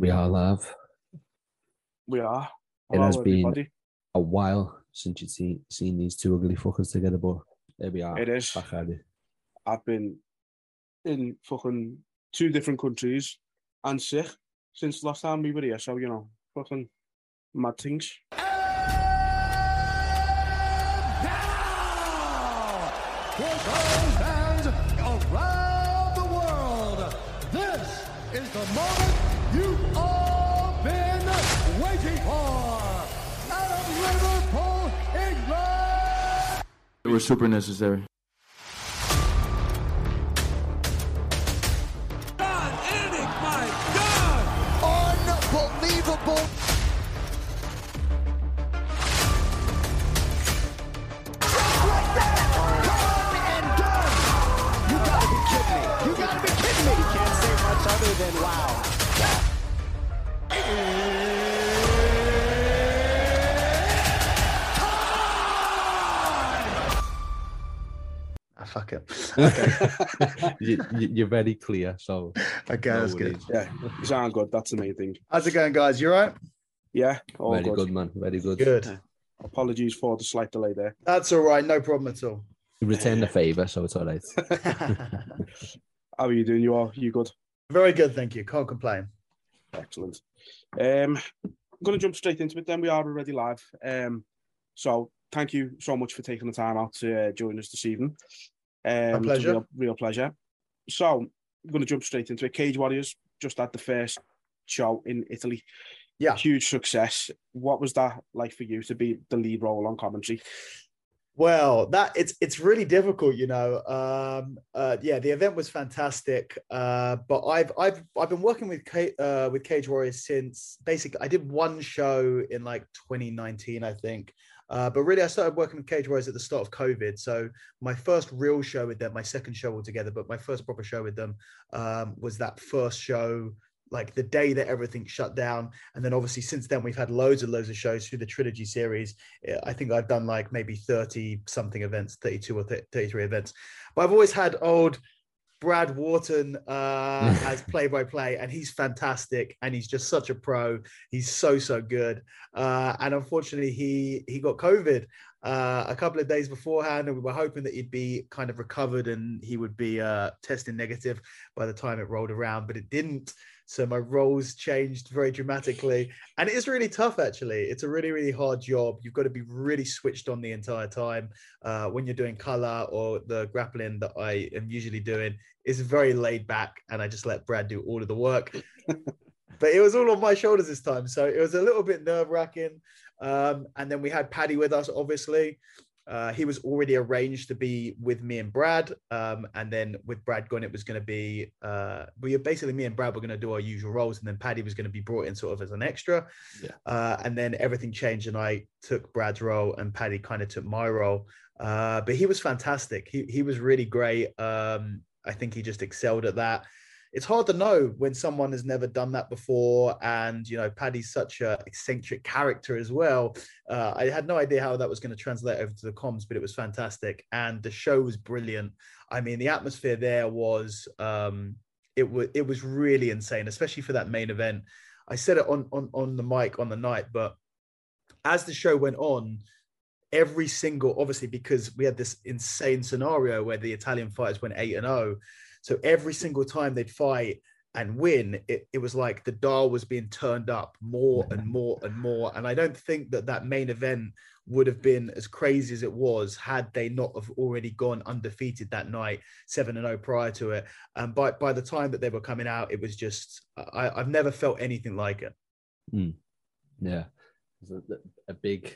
We are live. We are. It Hello, has been everybody. a while since you've seen, seen these two ugly fuckers together, but there we are. It is. Back at it. I've been in fucking two different countries and sick since last time we were here. So, you know, fucking mad things. It was super necessary. Fuck it. Okay. you, you, you're very clear, so okay, no that's good. Yeah, you sound good. That's the main thing. How's it going, guys? You all right? Yeah, all Very good. good. man. Very good. Good. Apologies for the slight delay there. That's all right. No problem at all. You return the favour, so it's all right. How are you doing? You are? You good? Very good, thank you. Can't complain. Excellent. Um, I'm going to jump straight into it then. We are already live. Um, so thank you so much for taking the time out to uh, join us this evening. Um, a pleasure. Real, real pleasure. So I'm going to jump straight into it. Cage Warriors just had the first show in Italy. Yeah. Huge success. What was that like for you to be the lead role on commentary? Well, that it's it's really difficult, you know. Um, uh, yeah, the event was fantastic, uh, but I've I've I've been working with Ca- uh, with Cage Warriors since basically I did one show in like 2019, I think. Uh, but really, I started working with Cage Warriors at the start of COVID. So my first real show with them, my second show altogether, but my first proper show with them um, was that first show, like the day that everything shut down. And then obviously since then, we've had loads and loads of shows through the trilogy series. I think I've done like maybe 30 something events, 32 or 33 events. But I've always had old Brad Wharton uh, as play by play, and he's fantastic. And he's just such a pro. He's so, so good. Uh, and unfortunately, he, he got COVID uh, a couple of days beforehand, and we were hoping that he'd be kind of recovered and he would be uh, testing negative by the time it rolled around, but it didn't. So my roles changed very dramatically. And it is really tough, actually. It's a really, really hard job. You've got to be really switched on the entire time. Uh, when you're doing color or the grappling that I am usually doing, it's very laid back. And I just let Brad do all of the work. but it was all on my shoulders this time. So it was a little bit nerve wracking. Um, and then we had Paddy with us, obviously. Uh, he was already arranged to be with me and Brad. Um, and then with Brad gone, it was going to be, uh, we basically, me and Brad were going to do our usual roles. And then Paddy was going to be brought in sort of as an extra. Yeah. Uh, and then everything changed and I took Brad's role and Paddy kind of took my role. Uh, but he was fantastic. He, he was really great. Um, I think he just excelled at that it's hard to know when someone has never done that before and you know paddy's such a eccentric character as well. Uh, i had no idea how that was going to translate over to the comms but it was fantastic and the show was brilliant. I mean the atmosphere there was um it was it was really insane especially for that main event. I said it on on on the mic on the night but as the show went on every single obviously because we had this insane scenario where the italian fighters went 8 and 0 so every single time they'd fight and win, it, it was like the dial was being turned up more and more and more. And I don't think that that main event would have been as crazy as it was had they not have already gone undefeated that night, seven and zero prior to it. And by by the time that they were coming out, it was just I, I've never felt anything like it. Mm. Yeah, a, a big,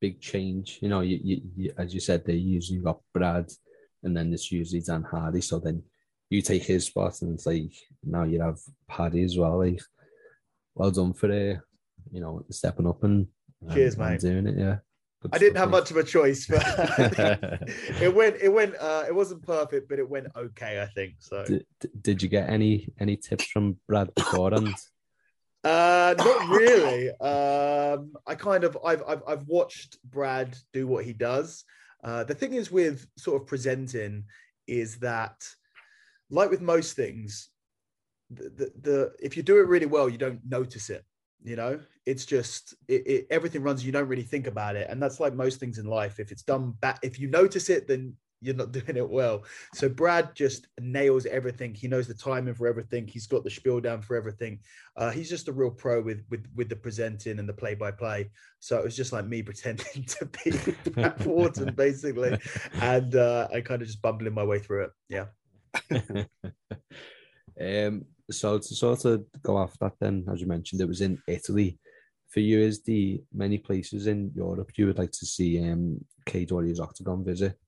big change. You know, you, you, you, as you said, they usually got Brad, and then it's usually Dan Hardy. So then you take his spot, and it's like now you have Paddy as well. Like well done for uh, you know stepping up and Cheers, and mate. doing it. Yeah, Good I didn't have much of a choice, but it went. It went. Uh, it wasn't perfect, but it went okay. I think so. Did, did you get any any tips from Brad beforehand? Uh, not really. Um, I kind of I've, I've I've watched Brad do what he does. Uh, the thing is with sort of presenting is that, like with most things, the, the, the if you do it really well, you don't notice it. You know, it's just it, it everything runs. You don't really think about it, and that's like most things in life. If it's done bad, if you notice it, then you're not doing it well. So Brad just nails everything. He knows the timing for everything. He's got the spiel down for everything. Uh, he's just a real pro with with with the presenting and the play by play. So it was just like me pretending to be Brad Wharton basically, and uh, I kind of just bumbling my way through it. Yeah. Um, so to sort of go off that, then as you mentioned, it was in Italy. For you, is the many places in Europe you would like to see um, Cage Warriors Octagon visit?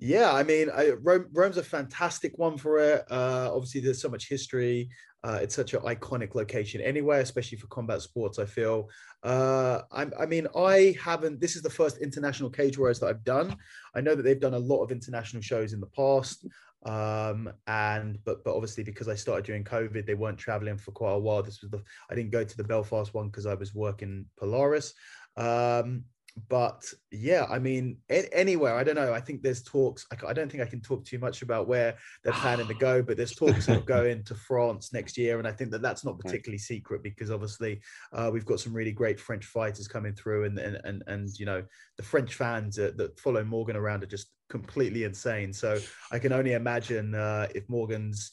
Yeah, I mean, I, Rome, Rome's a fantastic one for it. Uh, obviously, there's so much history. Uh, it's such an iconic location anyway, especially for combat sports. I feel. Uh, I, I mean, I haven't. This is the first international cage warriors that I've done. I know that they've done a lot of international shows in the past, um, and but but obviously because I started during COVID, they weren't traveling for quite a while. This was the I didn't go to the Belfast one because I was working Polaris. Um, but yeah, I mean, a- anywhere. I don't know. I think there's talks. I, I don't think I can talk too much about where they're planning to go, but there's talks of going to France next year, and I think that that's not particularly secret because obviously uh, we've got some really great French fighters coming through, and and and, and you know the French fans that, that follow Morgan around are just completely insane. So I can only imagine uh, if Morgan's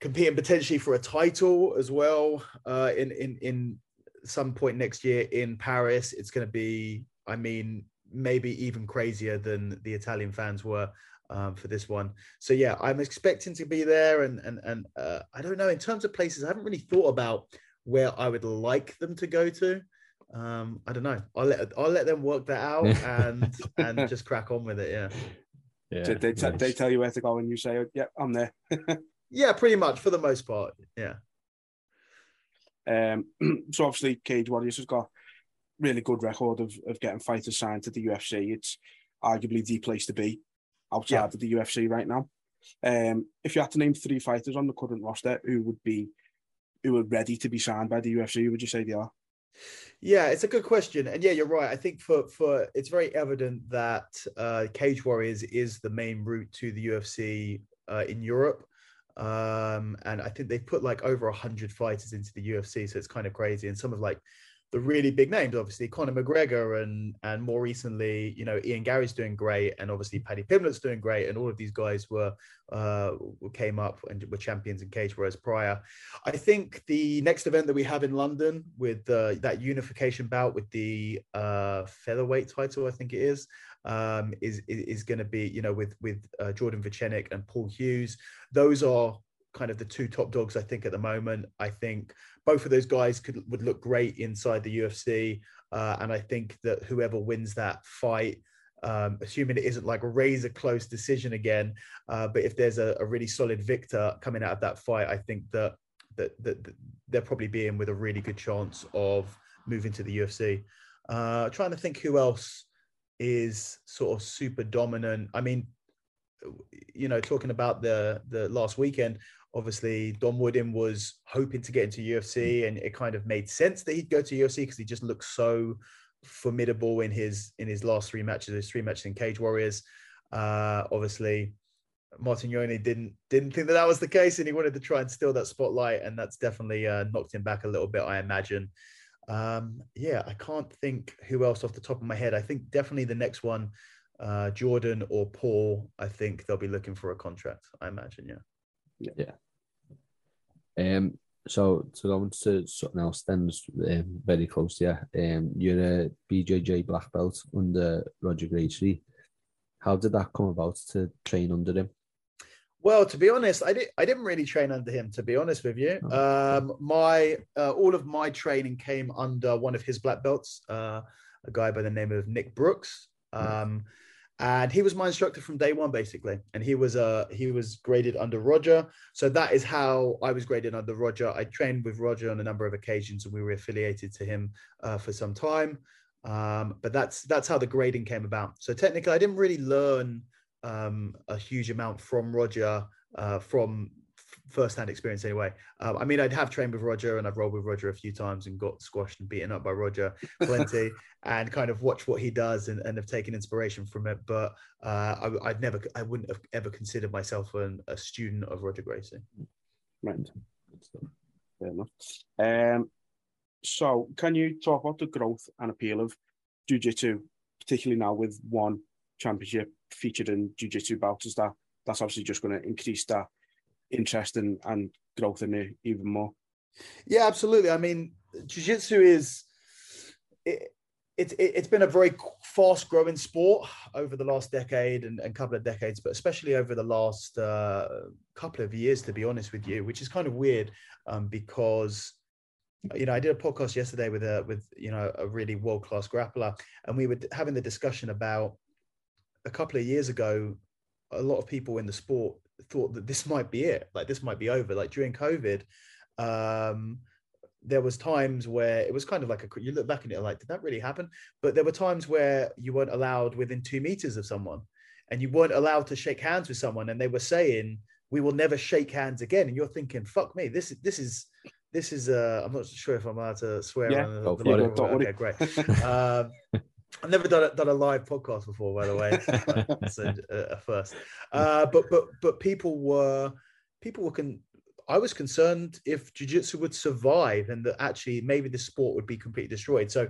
competing potentially for a title as well uh, in in in some point next year in Paris. It's going to be, I mean, maybe even crazier than the Italian fans were um, for this one. So yeah, I'm expecting to be there, and and and uh, I don't know in terms of places. I haven't really thought about where I would like them to go to. Um, I don't know. I'll let I'll let them work that out and and just crack on with it. Yeah. Yeah, Did they, te- nice. they tell you where to go and you say, "Yep, I'm there." Yeah, pretty much for the most part. Yeah. Um, so obviously, Cage Warriors has got really good record of, of getting fighters signed to the UFC. It's arguably the place to be outside Yeah. of the UFC right now. Um, if you had to name three fighters on the current roster who would be who are ready to be signed by the UFC, who would you say they are? Yeah, it's a good question, and yeah, you're right. I think for for it's very evident that uh, Cage Warriors is the main route to the UFC uh, in Europe, um, and I think they've put like over hundred fighters into the UFC, so it's kind of crazy. And some of like the really big names, obviously Conor McGregor, and and more recently, you know, Ian Garry's doing great, and obviously Paddy Pimblett's doing great, and all of these guys were uh, came up and were champions in Cage Warriors prior. I think the next event that we have in London with uh, that unification bout with the uh, featherweight title, I think it is, um, is is, going to be you know with with uh, Jordan Vucenic and Paul Hughes. Those are kind of the two top dogs I think at the moment. I think both of those guys could would look great inside the UFC, uh, and I think that whoever wins that fight. Um, assuming it isn't like a razor close decision again, uh, but if there's a, a really solid victor coming out of that fight, I think that that, that, that they'll probably be in with a really good chance of moving to the UFC. Uh, trying to think who else is sort of super dominant. I mean, you know, talking about the the last weekend, obviously Don Wooden was hoping to get into UFC, and it kind of made sense that he'd go to UFC because he just looked so formidable in his in his last three matches, his three matches in Cage Warriors. Uh, obviously, Martin Yoni didn't didn't think that that was the case, and he wanted to try and steal that spotlight, and that's definitely uh, knocked him back a little bit, I imagine. Um, yeah, I can't think who else off the top of my head. I think definitely the next one, uh, Jordan or Paul. I think they'll be looking for a contract. I imagine, yeah. yeah. Um, so to go to something else, then um, very close to you. Um, you're a BJJ black belt under Roger Gracie. How did that come about to train under him? Well, to be honest, I did. I didn't really train under him. To be honest with you, Oh, um, my uh, all of my training came under one of his black belts, uh, a guy by the name of Nick Brooks. Um, and he was my instructor from day one basically. And he was uh he was graded under roger. So that is how i was graded under roger. I trained with roger on a number of occasions and we were affiliated to him uh, for some time. Um, but that's that's how the grading came about. So technically i didn't really learn um, a huge amount from roger uh, from first-hand experience anyway. Um, I mean, I'd have trained with Roger and I've rolled with Roger a few times and got squashed and beaten up by Roger plenty, and kind of watched what he does and, and have taken inspiration from it. But uh, I, would never, I wouldn't have ever considered myself an, a student of Roger Gracie. Right. Fair enough. Um, so, can you talk about the growth and appeal of jiu-jitsu, particularly now with one championship featured in jiu-jitsu bouts? Is that that's obviously just going to increase that interest and, and growth in it even more. Yeah, absolutely. I mean, jiu-jitsu is it, it, it's been a very fast growing sport over the last decade and, and couple of decades, but especially over the last uh, couple of years, to be honest with you, which is kind of weird um, because you know, I did a podcast yesterday with a with you know a really world class grappler, and we were having the discussion about a couple of years ago. A lot of people in the sport thought that this might be it like this might be over. Like during covid um there was times where it was kind of like a you look back and it like did that really happen? But there were times where you weren't allowed within two meters of someone and you weren't allowed to shake hands with someone and they were saying we will never shake hands again. And you're thinking fuck me this is this is this is uh i'm not sure if i'm allowed to swear yeah, on the, the, the, okay great. Um I've never done a, done a live podcast before, by the way. A, a first. Uh, but but but people were people were con- I was concerned if jiu-jitsu would survive and that actually maybe the sport would be completely destroyed. So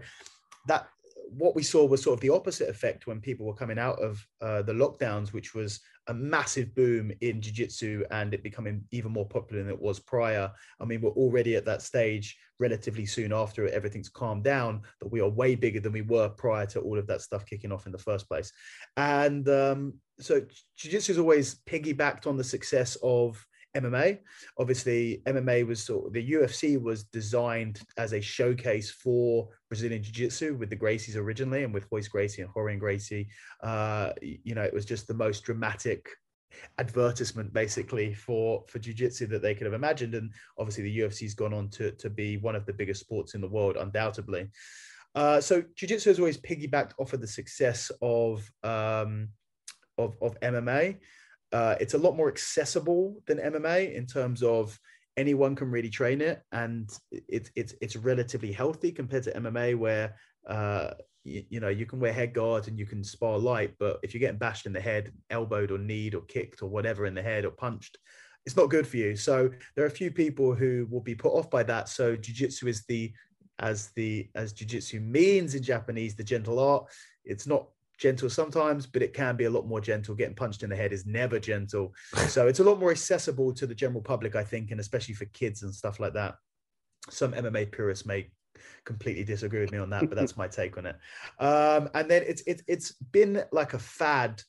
that what we saw was sort of the opposite effect when people were coming out of uh, the lockdowns, which was a massive boom in jiu-jitsu and it becoming even more popular than it was prior. I mean, we're already at that stage relatively soon after everything's calmed down, that we are way bigger than we were prior to all of that stuff kicking off in the first place. And um, so jiu-jitsu is always piggybacked on the success of MMA. Obviously, MMA was sort of, the UFC was designed as a showcase for Brazilian Jiu Jitsu with the Gracies originally, and with Royce Gracie and Rorion Gracie. Uh, you know, it was just the most dramatic advertisement basically for for jiu-jitsu that they could have imagined and obviously the UFC's gone on to to be one of the biggest sports in the world undoubtedly uh, so jiu-jitsu has always piggybacked off of the success of um, of, of MMA uh, it's a lot more accessible than MMA in terms of anyone can really train it, and it's it's it's relatively healthy compared to MMA, where uh, you, you, know you can wear head guards and you can spar light, but if you're getting bashed in the head, elbowed or kneed or kicked or whatever in the head or punched, it's not good for you. So there are a few people who will be put off by that. So jujitsu is the as the as jujitsu means in Japanese, the gentle art. It's not gentle sometimes, but it can be a lot more gentle. Getting punched in the head is never gentle. So it's a lot more accessible to the general public, I think, and especially for kids and stuff like that. Some MMA purists may completely disagree with me on that, but that's my take on it. Um, and then it's it's it's been like a fad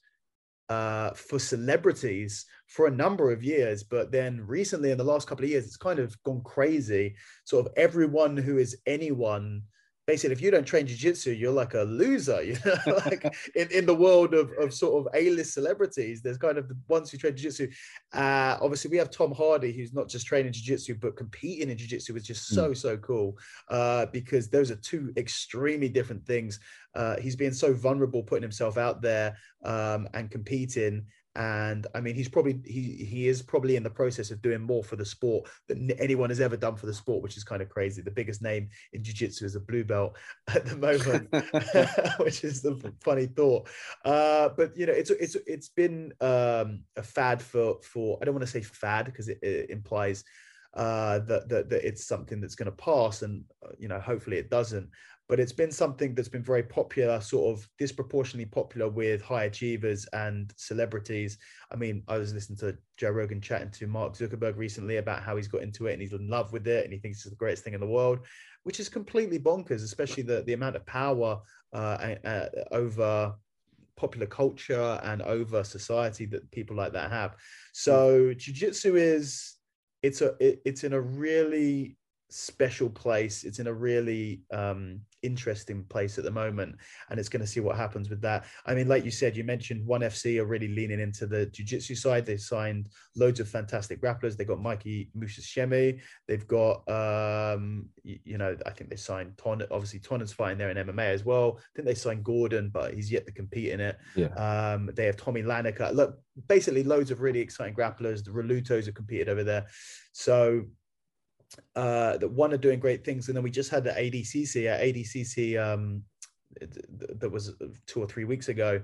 uh, for celebrities for a number of years, but then recently in the last couple of years, it's kind of gone crazy. Sort of everyone who is anyone basically if you don't train jiu-jitsu you're like a loser you know like in, in the world of, of sort of a-list celebrities there's kind of the ones who train jiu-jitsu uh, obviously we have tom hardy who's not just training jiu-jitsu but competing in jiu-jitsu is just so mm. so cool uh, because those are two extremely different things uh, he's being so vulnerable putting himself out there um, and competing and I mean he's probably he he is probably in the process of doing more for the sport than anyone has ever done for the sport, which is kind of crazy. The biggest name in jiu-jitsu is a blue belt at the moment, which is the funny thought. Uh, but you know, it's it's it's been um, a fad for for I don't want to say fad because it, it implies uh, that, that, that it's something that's going to pass, and uh, you know, hopefully it doesn't but it's been something that's been very popular, sort of disproportionately popular with high achievers and celebrities. I mean, I was listening to Joe Rogan chatting to Mark Zuckerberg recently about how he's got into it and he's in love with it and he thinks it's the greatest thing in the world, which is completely bonkers, especially the, the amount of power uh, uh, over popular culture and over society that people like that have. So jiu-jitsu is it's a it, it's in a really special place. It's in a really um, interesting place at the moment, and it's going to see what happens with that. I mean, like you said, you mentioned One FC are really leaning into the jiu-jitsu side. They signed loads of fantastic grapplers. They got Mikey Musumeci. They've got, um, you, you, know, I think they signed Ton. Obviously, Tonon's fighting there in MMA as well. I think they signed Gordon, but he's yet to compete in it. Yeah. Um, they have Tommy Langaker. Look, basically, loads of really exciting grapplers. The Ruotolos have competed over there. So uh, that one are doing great things, and then we just had the ADCC. Uh, ADCC um, that was two or three weeks ago.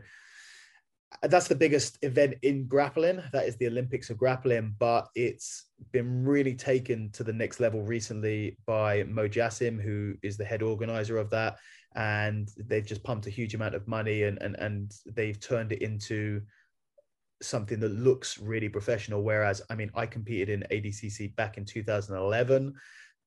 That's the biggest event in grappling. That is the Olympics of grappling, but it's been really taken to the next level recently by Mo Jassim, who is the head organizer of that, and they've just pumped a huge amount of money and and and they've turned it into something that looks really professional. Whereas, I mean, I competed in ADCC back in 2011.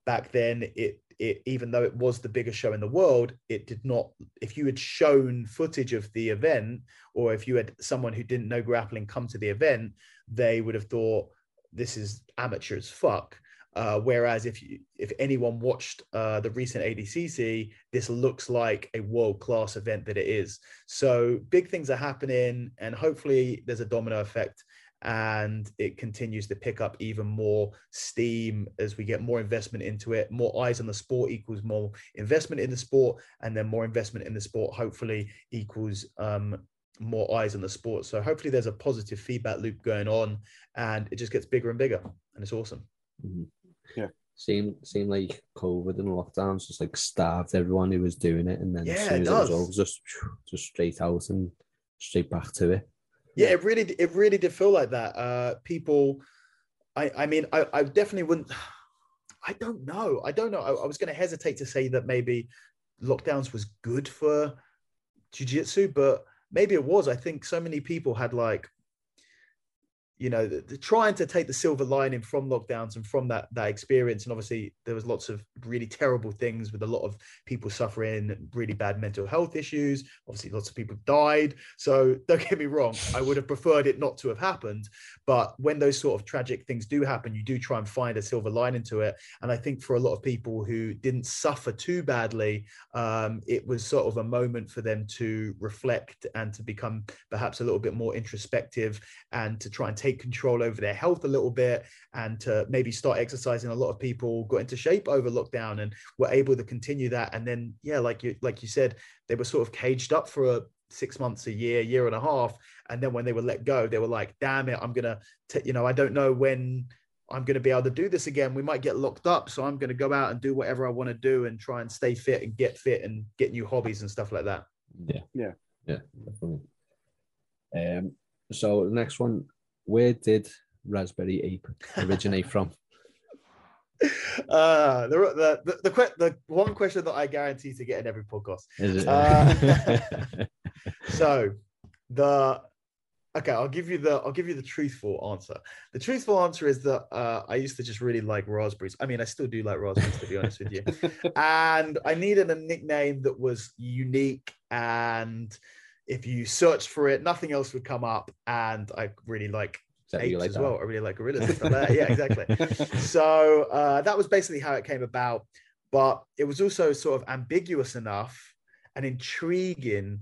Back then, it it even though it was the biggest show in the world, it did not. If you had shown footage of the event, or if you had someone who didn't know grappling come to the event, they would have thought this is amateur as fuck. Uh, whereas if you, if anyone watched uh, the recent ADCC, this looks like a world class event that it is. So big things are happening, and hopefully there's a domino effect, and it continues to pick up even more steam as we get more investment into it. More eyes on the sport equals more investment in the sport, and then more investment in the sport hopefully equals um, more eyes on the sport. So hopefully there's a positive feedback loop going on, and it just gets bigger and bigger, and it's awesome. Mhm. Yeah. Seemed seemed like COVID and lockdowns just like starved everyone who was doing it, and then Yeah, as it it was over, just just straight out and straight back to it. yeah it really it really did feel like that. Uh people i i mean i i definitely wouldn't i don't know. I don't know. I, I was going to hesitate to say that maybe lockdowns was good for jiu-jitsu but maybe it was. I think so many people had like you know the, the trying to take the silver lining from lockdowns and from that that experience. And obviously there was lots of really terrible things with a lot of people suffering really bad mental health issues. Obviously lots of people died. So don't get me wrong i would have preferred it not to have happened. But when those sort of tragic things do happen you do try and find a silver lining to it. And i think for a lot of people who didn't suffer too badly um, it was sort of a moment for them to reflect and to become perhaps a little bit more introspective and to try and take control over their health a little bit and to maybe start exercising a lot of people got into shape over lockdown and were able to continue that and then yeah like you like you said they were sort of caged up for a six months a year year and a half and then when they were let go they were like damn it i'm gonna t- you know i don't know when i'm gonna be able to do this again we might get locked up so i'm gonna go out and do whatever i want to do and try and stay fit and get fit and get new hobbies and stuff like that Yeah. Yeah. Yeah, definitely. Um so the next one, where did Raspberry Ape originate from? uh the the the, the, the one question that i guarantee to get in every podcast. Is it? Uh, so the okay i'll give you the i'll give you the truthful answer. The truthful answer is that uh, i used to just really like raspberries. I mean i still do like raspberries to be honest with you. And i needed a nickname that was unique and if you searched for it nothing else would come up. And i really like apes like as that. well. I really like gorillas. Like yeah exactly. So uh, that was basically how it came about. But it was also sort of ambiguous enough and intriguing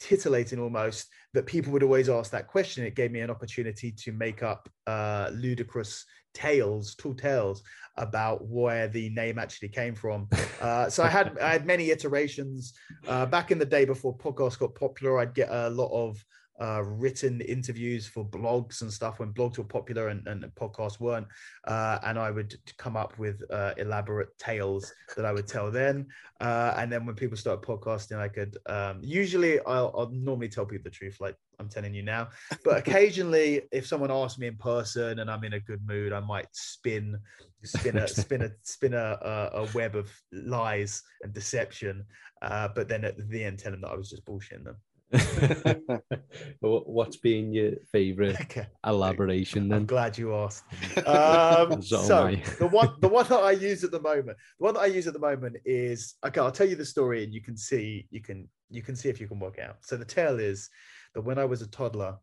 titillating almost that people would always ask that question. It gave me an opportunity to make up uh, ludicrous tales two tales about where the name actually came from. Uh, so i had i had many iterations. Uh, back in the day before podcasts got popular i'd get a lot of uh, written interviews for blogs and stuff when blogs were popular and, and podcasts weren't. Uh, and I would come up with uh, elaborate tales that I would tell then. Uh, and then when people start podcasting, I could um, usually I'll, I'll normally tell people the truth, like I'm telling you now. But occasionally, if someone asks me in person and I'm in a good mood, I might spin, spin a, spin a, spin a, a, web of lies and deception. Uh, but then at the end, tell them that I was just bullshitting them. What- What's been your favorite Okay. elaboration I'm then? glad you asked. Um, So so the one, the one that I use at the moment, the one that I use at the moment is okay. I'll tell you the story, and you can see, you can, you can see if you can work it out. So the tale is that when I was a toddler,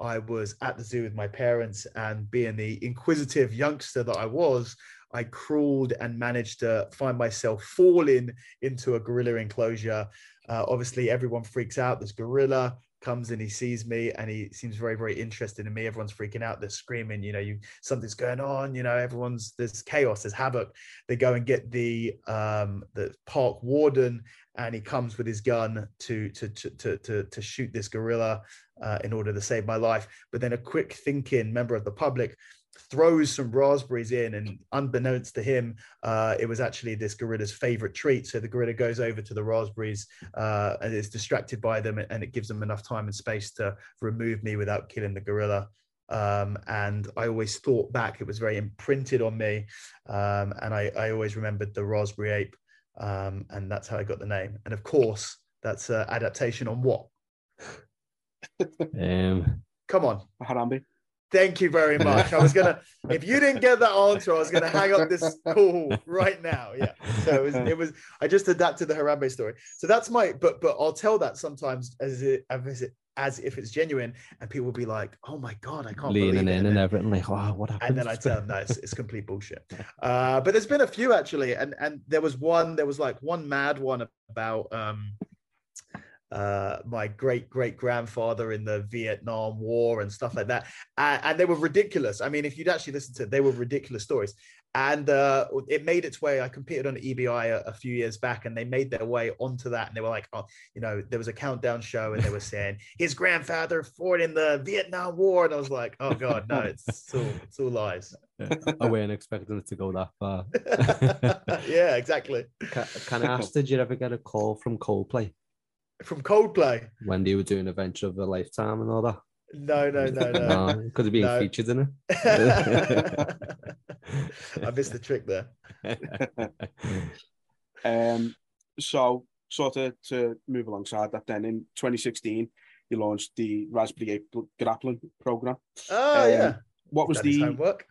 I was at the zoo with my parents, and being the inquisitive youngster that I was, I crawled and managed to find myself falling into a gorilla enclosure. Uh, obviously, everyone freaks out. This gorilla comes and he sees me and he seems very very interested in me. Everyone's freaking out. They're screaming you know you something's going on you know everyone's there's chaos there's havoc. They go and get the um the park warden and he comes with his gun to to to to to, to shoot this gorilla uh, in order to save my life. But then a quick thinking member of the public throws some raspberries in and unbeknownst to him uh, it was actually this gorilla's favorite treat. So the gorilla goes over to the raspberries uh, and is distracted by them and it gives them enough time and space to remove me without killing the gorilla. Um, and I always thought back it was very imprinted on me um, and I, I, always remembered the raspberry ape um, and that's how I got the name. And of course that's an adaptation on what? Um come on. Harambe Thank you very much. I was gonna, if you didn't get that answer, I was gonna hang up this call right now. Yeah. So it was, it was. I just adapted the Harambe story. So that's my. But but I'll tell that sometimes as it as it as if it's genuine, and people will be like, "Oh my god, I can't leaning believe it. in and everything like, "Wow, what happened?" And then I tell them, "No, it's, it's complete bullshit." Uh, but there's been a few actually, and and there was one. There was like one mad one about um uh, my great great grandfather in the Vietnam War and stuff like that. And, and, they were ridiculous. I mean, if you'd actually listen to it, they were ridiculous stories. And uh, it made its way. I competed on EBI a, a, few years back, and they made their way onto that. And they were like, oh, you know, there was a countdown show, and they were saying his grandfather fought in the Vietnam War, and I was like, oh god, no, it's, it's all it's all lies. I weren't expecting it to go that far. yeah, exactly. Can, can I ask, did you ever get a call from Coldplay? From Coldplay. When they were doing Adventure of a Lifetime and all that. No, no, no, no. no could have been no. featured in it. I missed the trick there. um, so, sort of to move alongside that, then in 2016, you launched the Raspberry Grappling Program. Oh um, yeah. What was that the homework?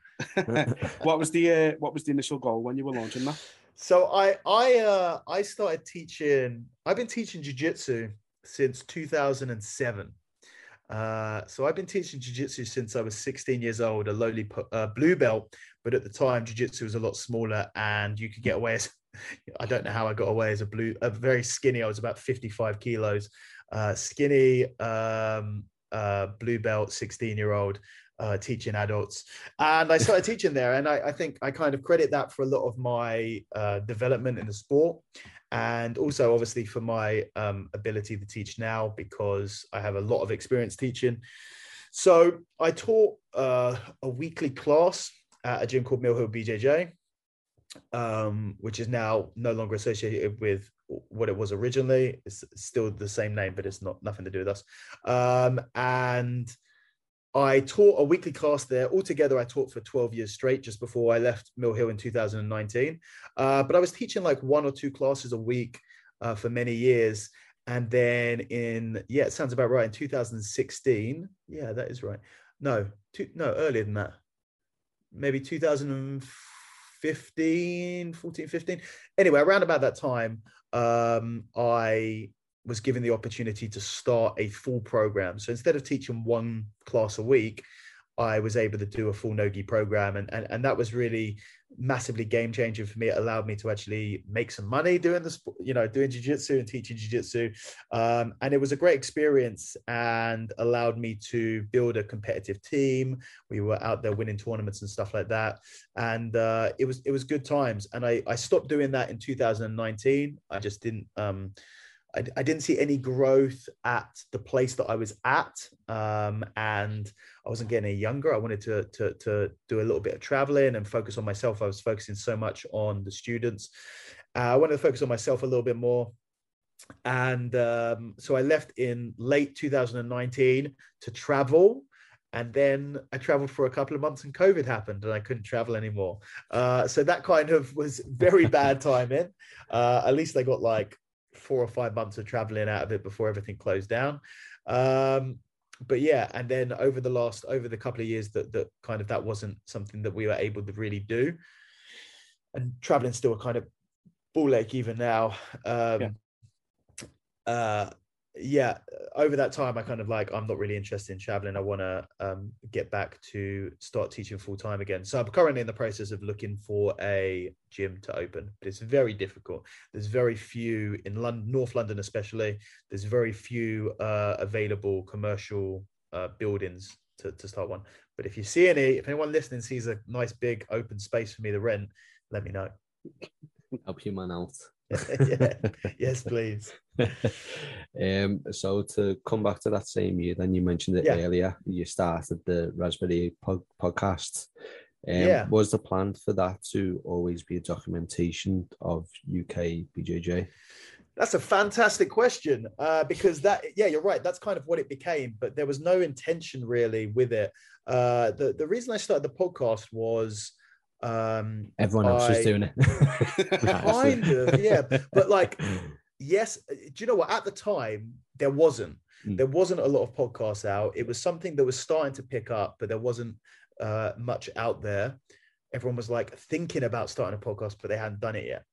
what was the uh, what was the initial goal when you were launching that? So I I uh I started teaching. I've been teaching jujitsu since 2007. Uh, so I've been teaching jiu-jitsu since I was 16 years old, a lowly uh, blue belt. But at the time, jiu-jitsu was a lot smaller, and you could get away as I don't know how I got away as a blue, a very skinny. I was about 55 kilos, uh, skinny um, uh, blue belt, 16 year old uh, teaching adults. And I started teaching there. And I, I, think I kind of credit that for a lot of my uh, development in the sport. And also, obviously, for my um, ability to teach now because I have a lot of experience teaching. So I taught uh, a weekly class at a gym called Mill Hill BJJ, um, which is now no longer associated with what it was originally. It's still the same name, but it's not nothing to do with us. Um, and I taught a weekly class there. Altogether, I taught for 12 years straight just before I left Mill Hill in 2019. Uh, but I was teaching like one or two classes a week uh, for many years. And then in, yeah, it sounds about right. In 2016, yeah, that is right. No, two, no, earlier than that. Maybe 2015, 14, 15. Anyway, around about that time, um, I was given the opportunity to start a full program. So instead of teaching one class a week, I was able to do a full Nogi program. And, and, and that was really massively game changing for me. It allowed me to actually make some money doing this, you know, doing jiu-jitsu and teaching jiu-jitsu. Um, and it was a great experience and allowed me to build a competitive team. We were out there winning tournaments and stuff like that. And uh, it was, it was good times. And I, I stopped doing that in 2019. I just didn't, um, I, I, didn't see any growth at the place that I was at, um, and I wasn't getting any younger. I wanted to, to to do a little bit of traveling and focus on myself. I was focusing so much on the students. Uh, I wanted to focus on myself a little bit more, and um, so I left in late 2019 to travel. And then I traveled for a couple of months, and COVID happened, and I couldn't travel anymore. Uh, so that kind of was very bad timing. Uh, at least I got like four or five months of traveling out of it before everything closed down. Um, but yeah, and then over the last over the couple of years that that kind of that wasn't something that we were able to really do. And traveling still a kind of ball ache even now. Um, yeah. uh, yeah, over that time, I kind of like, I'm not really interested in traveling. I want to um, get back to start teaching full time again. So I'm currently in the process of looking for a gym to open, but it's very difficult. There's very few in London, North London, especially. There's very few uh, available commercial uh, buildings to, to start one. But if you see any, if anyone listening sees a nice big open space for me to rent, let me know. Help you man out. yeah. Yes, please. um, so to come back to that same year, then you mentioned it Yeah. earlier. You started the Raspberry pod- podcast. Um, Yeah. Was the plan for that to always be a documentation of UK BJJ? That's a fantastic question uh, because that, yeah, you're right. That's kind of what it became, but there was no intention really with it. Uh, the the reason I started the podcast was um, Everyone else was doing it. kind of, yeah, but like, yes, uh, do you know what? At the time, there wasn't. Mm. There wasn't a lot of podcasts out. It was something that was starting to pick up, but there wasn't uh, much out there. Everyone was like thinking about starting a podcast, but they hadn't done it yet.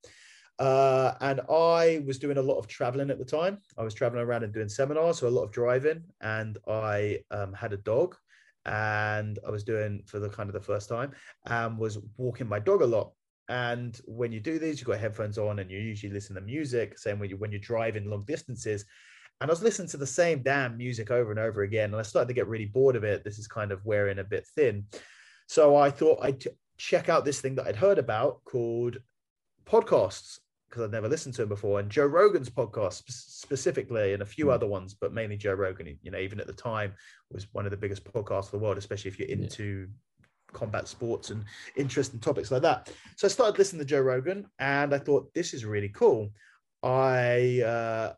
Uh, and I was doing a lot of traveling at the time. I was traveling around and doing seminars, so a lot of driving. And I um, had a dog, and I was doing for the kind of the first time, and was walking my dog a lot. And when you do these, you've got headphones on, and you usually listen to music. Same when you when you're driving long distances. And I was listening to the same damn music over and over again, and I started to get really bored of it. This is kind of wearing a bit thin. So I thought I'd check out this thing that I'd heard about called podcasts because I'd never listened to him before. And Joe Rogan's podcast specifically, and a few Mm. other ones, but mainly Joe Rogan. You know, even at the time, was one of the biggest podcasts in the world, especially if you're into combat sports and interesting topics like that. So I started listening to Joe Rogan, and I thought this is really cool. I uh,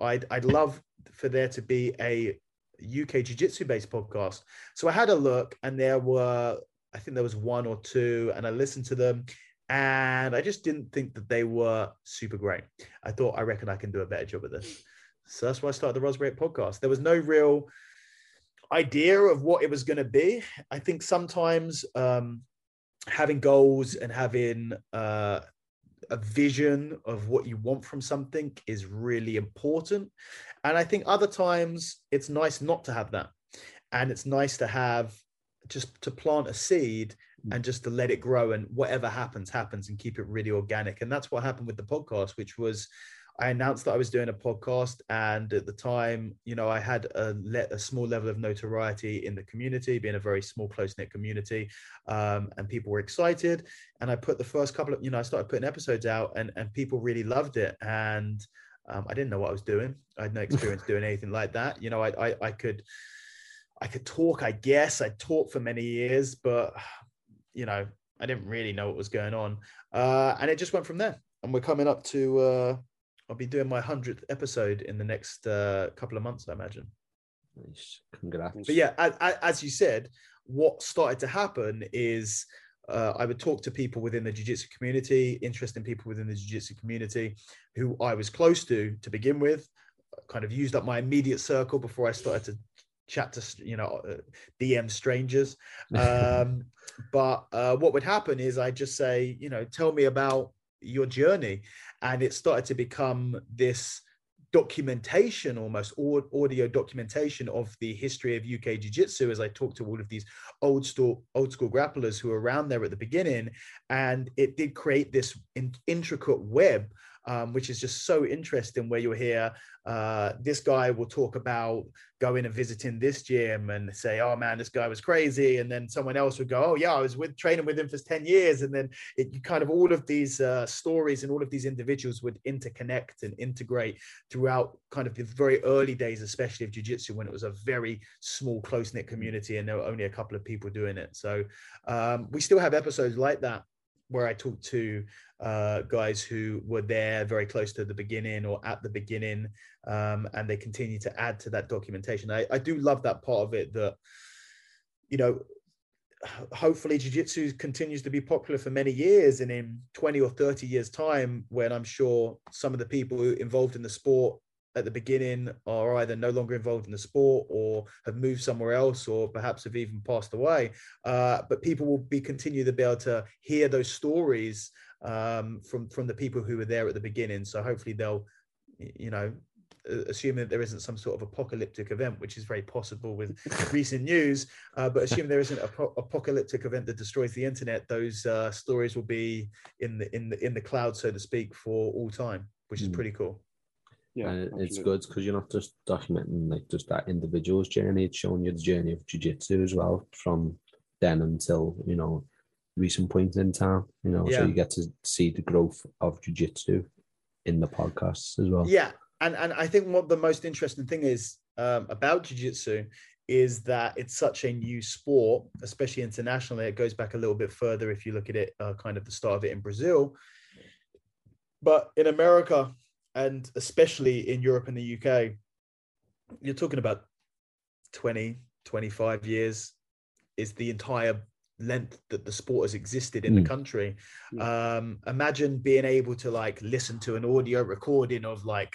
I'd I'd love for there to be a UK Jiu-Jitsu based podcast. So I had a look, and there were I think there was one or two, and I listened to them, and I just didn't think that they were super great. I thought I reckon I can do a better job at this. So that's why I started the Raspberry podcast. There was no real idea of what it was going to be. I think sometimes um, having goals and having uh, a vision of what you want from something is really important. And I think other times it's nice not to have that. And it's nice to have just to plant a seed and just to let it grow and whatever happens happens and keep it really organic and that's what happened with the podcast which was i announced that i was doing a podcast and at the time you know i had a, le- a small level of notoriety in the community being a very small close-knit community um, and people were excited and i put the first couple of you know i started putting episodes out and and people really loved it and um, i didn't know what i was doing i had no experience doing anything like that you know i i, I could I could talk, I guess. I taught for many years, but you know, I didn't really know what was going on. Uh, and it just went from there. And we're coming up to uh, I'll be doing my hundredth episode in the next uh, couple of months, I imagine. Nice. Congrats. But yeah, as, as you said, what started to happen is uh, I would talk to people within the jiu-jitsu community, interesting people within the jiu-jitsu community who I was close to to begin with, kind of used up my immediate circle before I started to chat to, you know, uh, DM strangers. Um, but uh, what would happen is I just say, you know, tell me about your journey. And it started to become this documentation almost au- audio documentation of the history of UK jiu-jitsu as I talked to all of these old school old school grapplers who were around there at the beginning. And it did create this in- intricate web um, which is just so interesting where you're here uh, this guy will talk about going and visiting this gym and say oh man this guy was crazy and then someone else would go oh yeah I was with training with him for 10 years and then it you kind of all of these uh, stories and all of these individuals would interconnect and integrate throughout kind of the very early days, especially of jiu-jitsu when it was a very small, close-knit community and there were only a couple of people doing it. So um, we still have episodes like that where I talk to uh, guys who were there very close to the beginning or at the beginning, um, and they continue to add to that documentation. I, I do love that part of it that, you know, hopefully jiu-jitsu continues to be popular for many years and in 20 or 30 years time when i'm sure some of the people involved in the sport at the beginning are either no longer involved in the sport or have moved somewhere else or perhaps have even passed away uh, but people will be continue to be able to hear those stories um, from from the people who were there at the beginning so hopefully they'll you know assuming that there isn't some sort of apocalyptic event, which is very possible with recent news. Uh, but assuming there isn't a po- apocalyptic event that destroys the internet, those uh, stories will be in the in the in the cloud, so to speak, for all time, which is Mm. pretty cool. Yeah, and Uh, it's absolutely. good because you're not just documenting like just that individual's journey, it's showing you the journey of jiu-jitsu as well from then until, you know, recent point in time, you know, Yeah. so you get to see the growth of jiu-jitsu in the podcasts as well. Yeah, and and I think what the most interesting thing is um, about jiu-jitsu is that it's such a new sport, especially internationally. It goes back a little bit further if you look at it, uh, kind of the start of it in Brazil. But in America, and especially in Europe and the UK, you're talking about 20, 25 years is the entire length that the sport has existed in Mm. the country. Um, imagine being able to like listen to an audio recording of like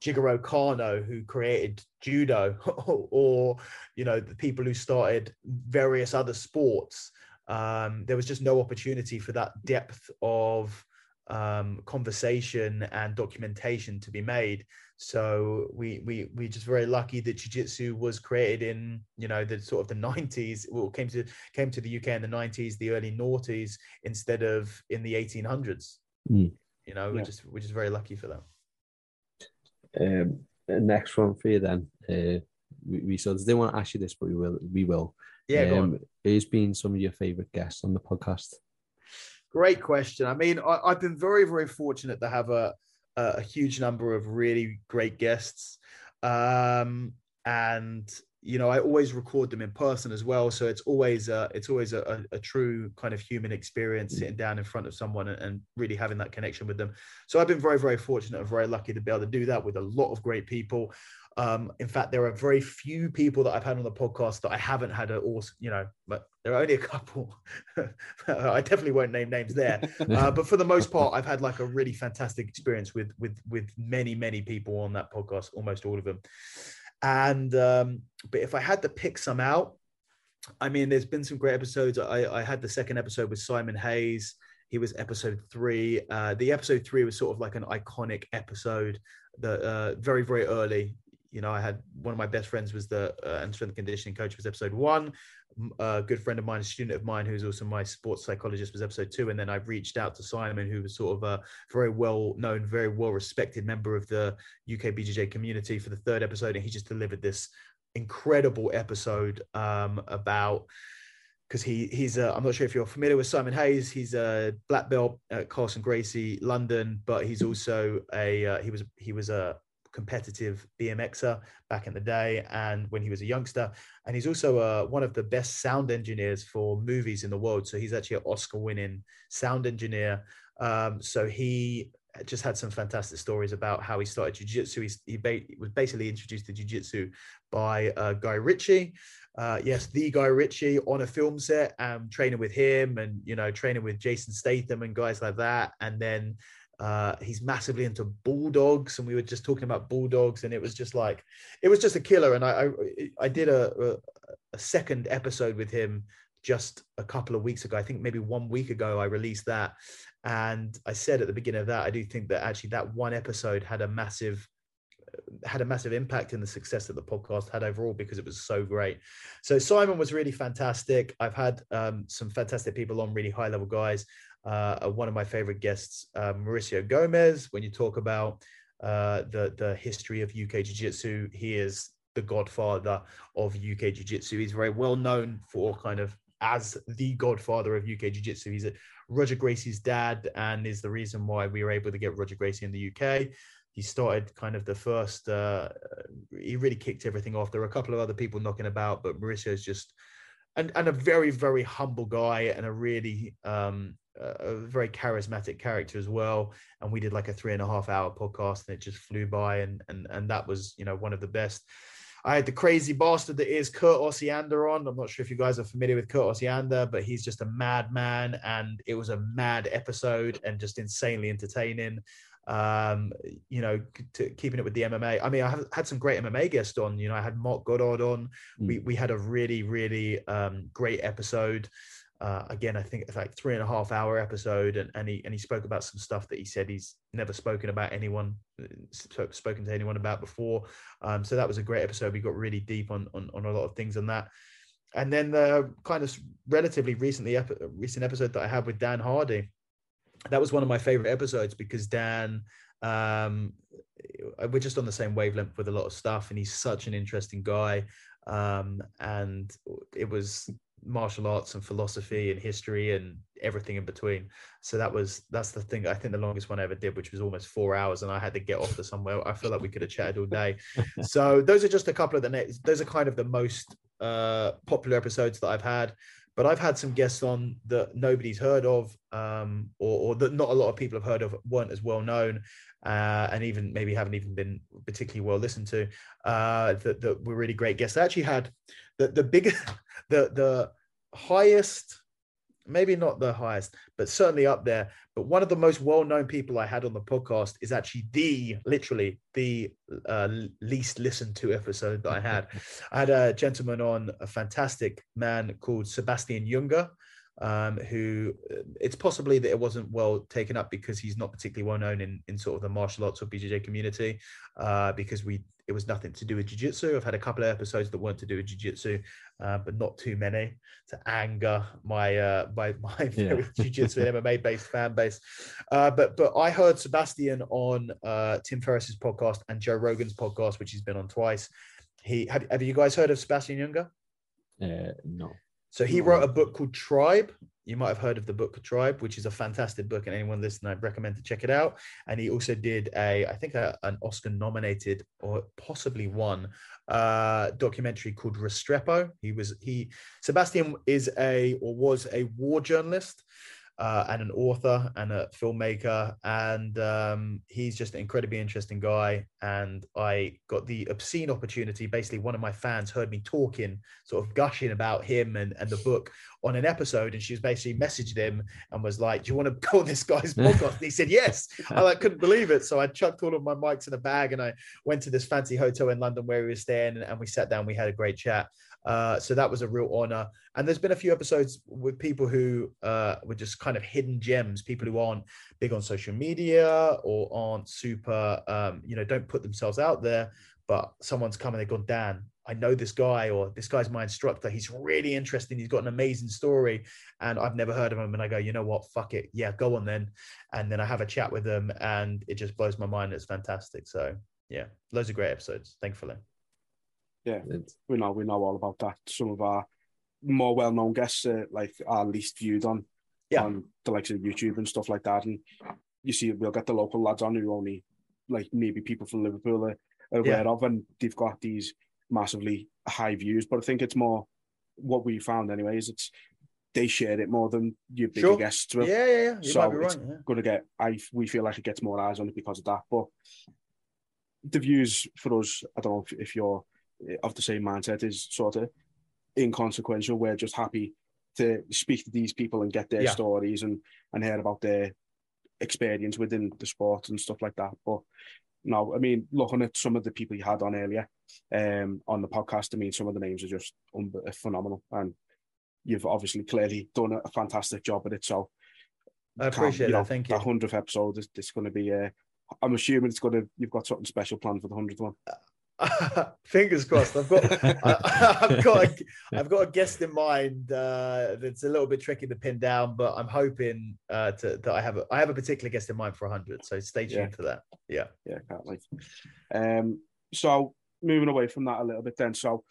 Jigoro Kano, who created judo, or you know the people who started various other sports. Um, there was just no opportunity for that depth of um, conversation and documentation to be made. So we we we just very lucky that jiu-jitsu was created in you know the sort of the 90s. Well, came to came to the UK in the 90s, the early noughties, instead of in the 1800s. Mm. You know, we're Yeah. just we're just very lucky for that. Um, next one for you then. Uh, we, we sort of didn't want to ask you this, but we will. We will. Yeah, go on. um, Who's been some of your favorite guests on the podcast? Great question. I mean, I, I've been very, very fortunate to have a a, huge number of really great guests, um, and you know, I always record them in person as well. So it's always a, it's always a, a, a true kind of human experience sitting down in front of someone and, and really having that connection with them. So I've been very, very fortunate and very lucky to be able to do that with a lot of great people. Um, in fact, there are very few people that I've had on the podcast that I haven't had a awesome, you know, but there are only a couple. I definitely won't name names there, uh, but for the most part, I've had like a really fantastic experience with with with many many people on that podcast, almost all of them. And um, but if I had to pick some out, I mean, there's been some great episodes. I, I had the second episode with Simon Hayes. He was episode three. Uh, the episode three was sort of like an iconic episode that uh, very very early. You know, I had one of my best friends was the uh, and strength conditioning coach was episode one. A good friend of mine, a student of mine, who's also my sports psychologist, was episode two. And then I've reached out to Simon, who was sort of a very well known, very well respected member of the UK BJJ community for the third episode, and he just delivered this incredible episode um, about because he he's uh, I'm not sure if you're familiar with Simon Hayes. He's a black belt at Carlson Gracie London, but he's also a uh, he was he was a competitive BMXer back in the day and when he was a youngster. And he's also uh, one of the best sound engineers for movies in the world. So he's actually an oscar winning sound engineer. Um, so he just had some fantastic stories about how he started jiu-jitsu. He, he ba- was basically introduced to jiu-jitsu by uh, guy ritchie. Uh, yes the guy ritchie on a film set and training with him and you know training with jason statham and guys like that. And then uh, he's massively into bulldogs, and we were just talking about bulldogs, and it was just like it was just a killer. And I I, I did a, a a second episode with him just a couple of weeks ago. I think maybe one week ago I released that, and I said at the beginning of that I do think that actually that one episode had a massive had a massive impact in the success that the podcast had overall because it was so great. So Simon was really fantastic. I've had um, some fantastic people on, really high level guys. Uh, one of my favorite guests, uh, Mauricio Gomes. When you talk about uh, the the history of UK Jiu Jitsu, he is the godfather of UK Jiu Jitsu. He's very well known for kind of as the godfather of UK Jiu Jitsu. He's a, Roger Gracie's dad, and is the reason why we were able to get Roger Gracie in the UK he started kind of the first uh, he really kicked everything off there were a couple of other people knocking about but mauricio is just and, and a very very humble guy and a really um, a very charismatic character as well. And we did like a three and a half hour podcast and it just flew by and and and that was you know one of the best. I had the crazy bastard that is Kurt Osiander on. I'm not sure if you guys are familiar with Kurt Osiander, but he's just a madman, and it was a mad episode and just insanely entertaining um, you know, to, keeping it with the MMA. I mean, I have had some great MMA guests on. You know, I had Marc Goddard on. We we had a really really um, great episode. uh, again, I think it's like three and a half hour episode, and, and he and he spoke about some stuff that he said he's never spoken about anyone spoken to anyone about before. Um, so that was a great episode. We got really deep on on, on a lot of things on that. And then the kind of relatively recently ep- recent episode that I had with Dan Hardy, that was one of my favorite episodes because Dan um we're just on the same wavelength with a lot of stuff and he's such an interesting guy. Um and it was martial arts and philosophy and history and everything in between. So that was that's the thing i think the longest one i ever did which was almost four hours and i had to get off to somewhere. I feel like we could have chatted all day. So those are just a couple of the next those are kind of the most uh popular episodes that i've had but I've had some guests on that nobody's heard of, um, or, or, that not a lot of people have heard of, weren't as well known, uh, and even maybe haven't even been particularly well listened to. Uh, that, that were really great guests. I actually had the the biggest, the the highest maybe not the highest, but certainly up there. But one of the most well-known people I had on the podcast is actually the literally the uh, least listened to episode that I had. I had a gentleman on, a fantastic man called Sebastian Junger um, who uh, it's possibly that it wasn't well taken up because he's not particularly well known in, in sort of the martial arts or BJJ community uh, because we it was nothing to do with jiu-jitsu. I've had a couple of episodes that weren't to do with jiu-jitsu, uh, but not too many to anger my uh, my my yeah. jiu-jitsu and MMA based fan base. Uh, but but I heard Sebastian on uh, Tim Ferriss's podcast and Joe Rogan's podcast, which he's been on twice. He have, have you guys heard of Sebastian Junger? Uh, no. So he wrote a book called Tribe. You might have heard of the book Tribe, which is a fantastic book, and anyone listening, I'd recommend to check it out. And he also did a, I think, a, an Oscar-nominated or possibly one uh, documentary called Restrepo. He was he Sebastian is a or was a war journalist uh, and an author and a filmmaker. And um, he's just an incredibly interesting guy. And I got the obscene opportunity. Basically, one of my fans heard me talking, sort of gushing about him and, and the book on an episode. And she was basically messaged him and was like, Do you want to go on this guy's podcast? and he said, Yes. I like, couldn't believe it. So I chucked all of my mics in a bag and I went to this fancy hotel in London where he was staying and, and we sat down. We had a great chat. Uh, so that was a real honor. And there's been a few episodes with people who uh, were just kind of hidden gems, people who aren't big on social media or aren't super, um, you know, don't put themselves out there. But someone's come and they've gone, Dan, I know this guy, or this guy's my instructor. He's really interesting. He's got an amazing story, and I've never heard of him. And I go, you know what? Fuck it. Yeah, go on then. And then I have a chat with them, and it just blows my mind. It's fantastic. So, yeah, loads of great episodes, thankfully yeah, we know we know all about that. Some of our more well known guests, uh, like are least viewed on yeah. on the likes of YouTube and stuff like that. And you see, we'll get the local lads on who only like maybe people from Liverpool are aware yeah. of, and they've got these massively high views. But I think it's more what we found, anyways. It's they share it more than your bigger sure. guests will. Yeah, yeah, yeah. You so right, it's yeah. going to get. I we feel like it gets more eyes on it because of that. But the views for us, I don't know if, if you're of the same mindset is sort of inconsequential. We're just happy to speak to these people and get their yeah. stories and and hear about their experience within the sport and stuff like that. But no, I mean, looking at some of the people you had on earlier um, on the podcast, I mean, some of the names are just un- phenomenal, and you've obviously clearly done a fantastic job at it. So I appreciate you know, that. Thank you. The hundredth episode is, is going to be. Uh, I'm assuming it's going to. You've got something special planned for the hundredth one. Fingers crossed. I've got, I, have got, a, I've got a guest in mind uh, that's a little bit tricky to pin down, but I'm hoping uh, to, that I have a, I have a particular guest in mind for 100. So stay tuned yeah. for that. Yeah, yeah, can't wait. Um, so moving away from that a little bit, then. So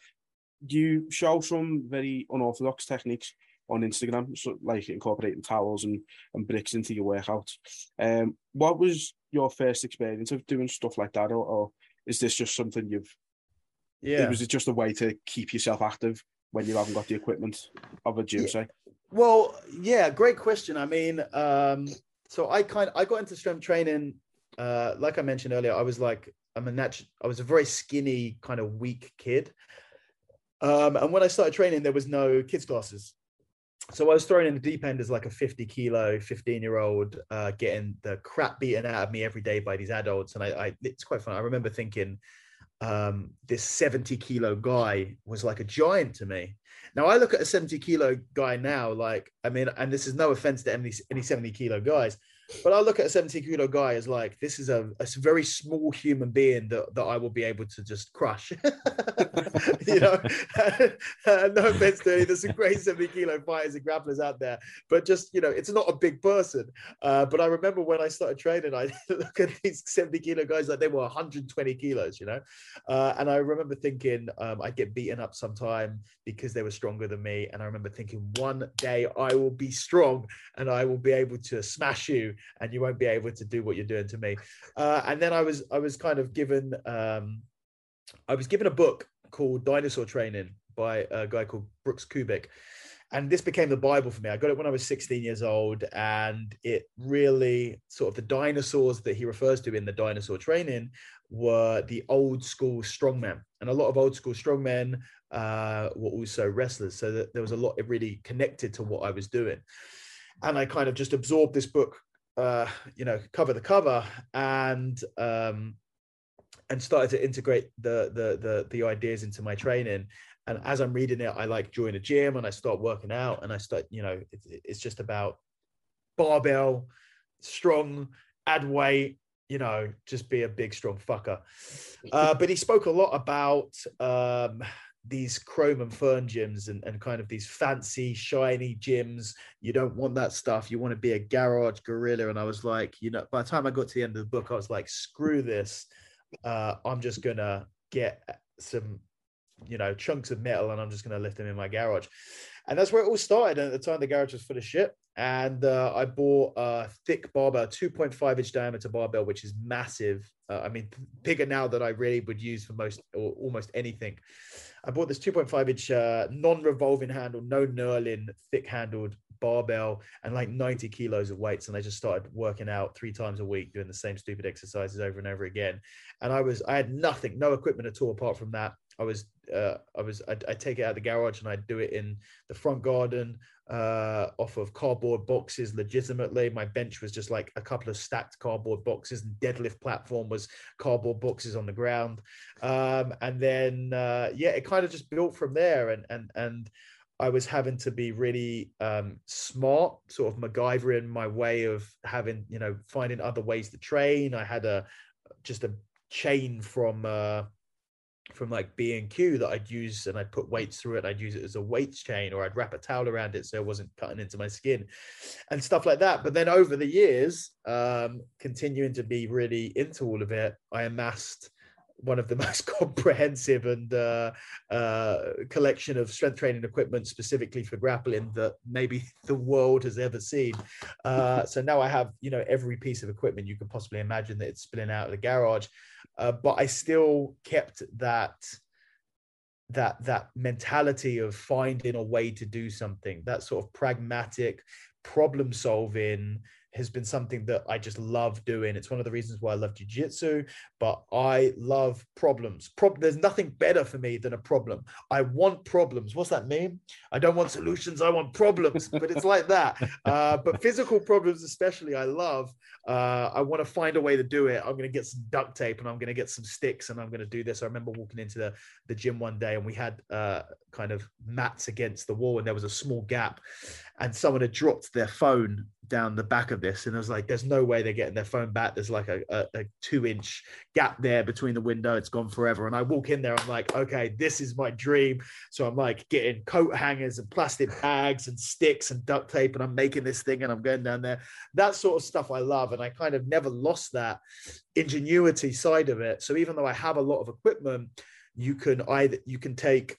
you show some very unorthodox techniques on Instagram, so like incorporating towels and, and bricks into your workouts. Um, what was your first experience of doing stuff like that, or, or is this just something you've? Yeah. Was it just a way to keep yourself active when you haven't got the equipment of a gym, yeah. say? Well, yeah, great question. I mean, um, so I kind I got into strength training, uh, like I mentioned earlier. I was like, I'm a natural. I was a very skinny, kind of weak kid. Um, and when I started training, there was no kids classes so I was thrown in the deep end as like a 50 kilo, 15 year old, uh, getting the crap beaten out of me every day by these adults. And I, I, it's quite fun. I remember thinking, um, this 70 kilo guy was like a giant to me. Now I look at a 70 kilo guy now, like, I mean, and this is no offense to any, any 70 kilo guys, but I look at a 70 kilo guy as like, this is a, a very small human being that, that I will be able to just crush. you know, no offense to any, there's some great 70 kilo fighters and grapplers out there, but just, you know, it's not a big person. Uh, but I remember when I started training, I look at these 70 kilo guys like they were 120 kilos, you know? Uh, and I remember thinking um, I'd get beaten up sometime because they were stronger than me. And I remember thinking one day I will be strong and I will be able to smash you and you won't be able to do what you're doing to me. Uh, and then I was I was kind of given um, I was given a book called Dinosaur Training by a guy called Brooks Kubik. And this became the Bible for me. I got it when I was 16 years old, and it really sort of the dinosaurs that he refers to in the dinosaur training were the old school strongmen. And a lot of old school strongmen uh, were also wrestlers. So that there was a lot really connected to what I was doing. And I kind of just absorbed this book uh, you know, cover the cover and um, and started to integrate the, the the the ideas into my training. And as I'm reading it, I like join a gym and I start working out and I start, you know, it's, it's just about barbell, strong, add weight, you know, just be a big strong fucker. Uh, but he spoke a lot about um, these chrome and fern gyms and, and kind of these fancy shiny gyms. You don't want that stuff. You want to be a garage gorilla. And i was like you know by the time i got to the end of the book i was like screw this. Uh, i'm just gonna get some you know chunks of metal and i'm just gonna lift them in my garage. And that's where it all started. And at the time the garage was full of shit. And uh, I bought a thick barbell, 2.5 inch diameter barbell, which is massive. Uh, I mean, bigger now that I really would use for most or almost anything. I bought this 2.5 inch uh, non-revolving handle, no knurling, thick handled barbell, and like 90 kilos of weights. And I just started working out three times a week, doing the same stupid exercises over and over again. And I was, I had nothing, no equipment at all apart from that. I was, uh, I was, I'd, I'd take it out of the garage and I'd do it in the front garden uh, off of cardboard boxes legitimately. My bench was just like a couple of stacked cardboard boxes, and deadlift platform was cardboard boxes on the ground. Um, and then uh, yeah, it kind of just built from there. And and and I was having to be really um, smart, sort of MacGyver in my way of having you know finding other ways to train. I had a just a chain from uh, from like B and Q that I'd use and I'd put weights through it. I'd use it as a weights chain or I'd wrap a towel around it so it wasn't cutting into my skin and stuff like that. But then over the years, um, continuing to be really into all of it, I amassed one of the most comprehensive and uh, uh, collection of strength training equipment specifically for grappling that maybe the world has ever seen. Uh, so now I have, you know, every piece of equipment you could possibly imagine that it's spilling out of the garage, uh, but I still kept that that that mentality of finding a way to do something that sort of pragmatic problem solving has been something that I just love doing. It's one of the reasons why I love jiu-jitsu, but I love problems. Pro- there's nothing better for me than a problem. I want problems. What's that mean? I don't want solutions. I want problems, but it's like that. Uh, but physical problems, especially, I love. Uh, I want to find a way to do it. I'm going to get some duct tape and I'm going to get some sticks and I'm going to do this. I remember walking into the, the gym one day and we had uh, kind of mats against the wall and there was a small gap and someone had dropped their phone down the back of this and I was like there's no way they're getting their phone back. There's like a, a, a, two inch gap there between the window. It's gone forever. And I walk in there I'm like okay this is my dream. So I'm like getting coat hangers and plastic bags and sticks and duct tape and I'm making this thing and I'm going down there. That sort of stuff I love and I kind of never lost that ingenuity side of it. So even though I have a lot of equipment you can either you can take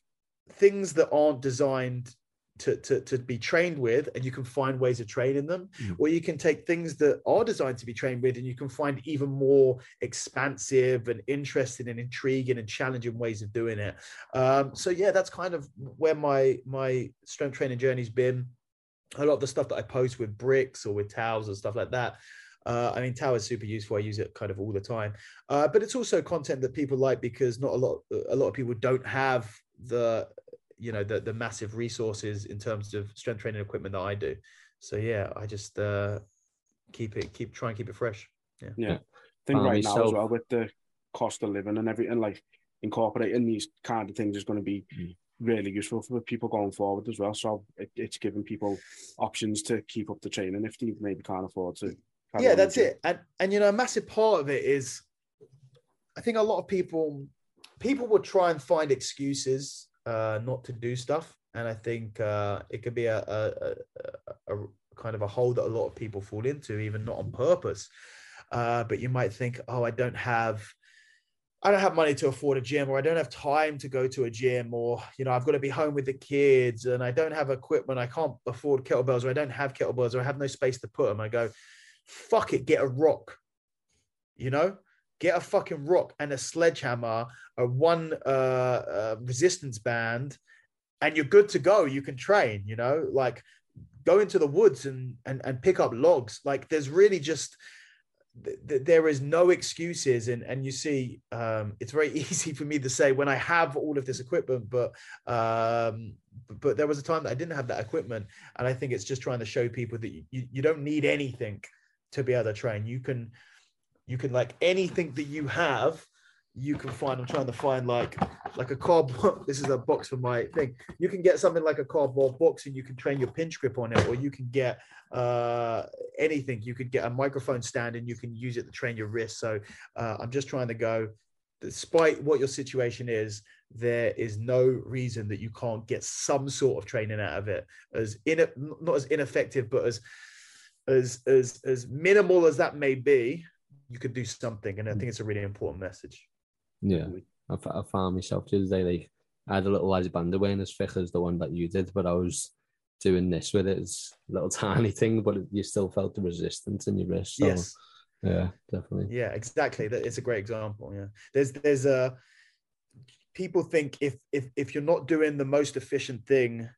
things that aren't designed to, to, to be trained with and you can find ways of training them mm. or you can take things that are designed to be trained with and you can find even more expansive and interesting and intriguing and challenging ways of doing it um, so yeah that's kind of where my my strength training journey's been a lot of the stuff that i post with bricks or with towels and stuff like that uh, I mean, Tower is super useful. I use it kind of all the time, uh, but it's also content that people like because not a lot a lot of people don't have the you know the the massive resources in terms of strength training equipment that I do. So yeah, I just uh, keep it keep try and keep it fresh. Yeah. Yeah. I think um, right now as well with the cost of living and everything, like incorporating these kind of things is going to be Mm. really useful for people going forward as well. So it, it's giving people options to keep up the training if they maybe can't afford to. yeah that's with it and and you know a massive part of it is i think a lot of people people will try and find excuses uh not to do stuff and i think uh it could be a a, a, a kind of a hole that a lot of people fall into even not on purpose uh but you might think oh i don't have I don't have money to afford a gym, or I don't have time to go to a gym, or you know, I've got to be home with the kids, and I don't have equipment. I can't afford kettlebells, or I don't have kettlebells, or I have no space to put them. I go, fuck it, get a rock. You know, get a fucking rock and a sledgehammer, a one uh, uh, resistance band, and you're good to go. You can train. You know, like go into the woods and and and pick up logs. Like there's really just th- th- there is no excuses and and you see um it's very easy for me to say when i have all of this equipment but um but, there was a time that i didn't have that equipment and i think it's just trying to show people that you, you don't need anything to be able to train you can you can like anything that you have you can find. I'm trying to find like like a cardboard this is a box for my thing. You can get something like a cardboard box and you can train your pinch grip on it or you can get uh anything. You could get a microphone stand and you can use it to train your wrist. So uh, i'm just trying to go despite what your situation is there is no reason that you can't get some sort of training out of it as in not as ineffective but as as as as minimal as that may be you could do something and i think it's a really important message Yeah, I found myself the other day like I had a little lazy band that weren't as thick as the one that you did, but I was doing this with it. It's a little tiny thing, but you still felt the resistance in your wrist. So, yes yeah, definitely. yeah exactly that it's a great example yeah there's there's a people think if if if you're not doing the most efficient thing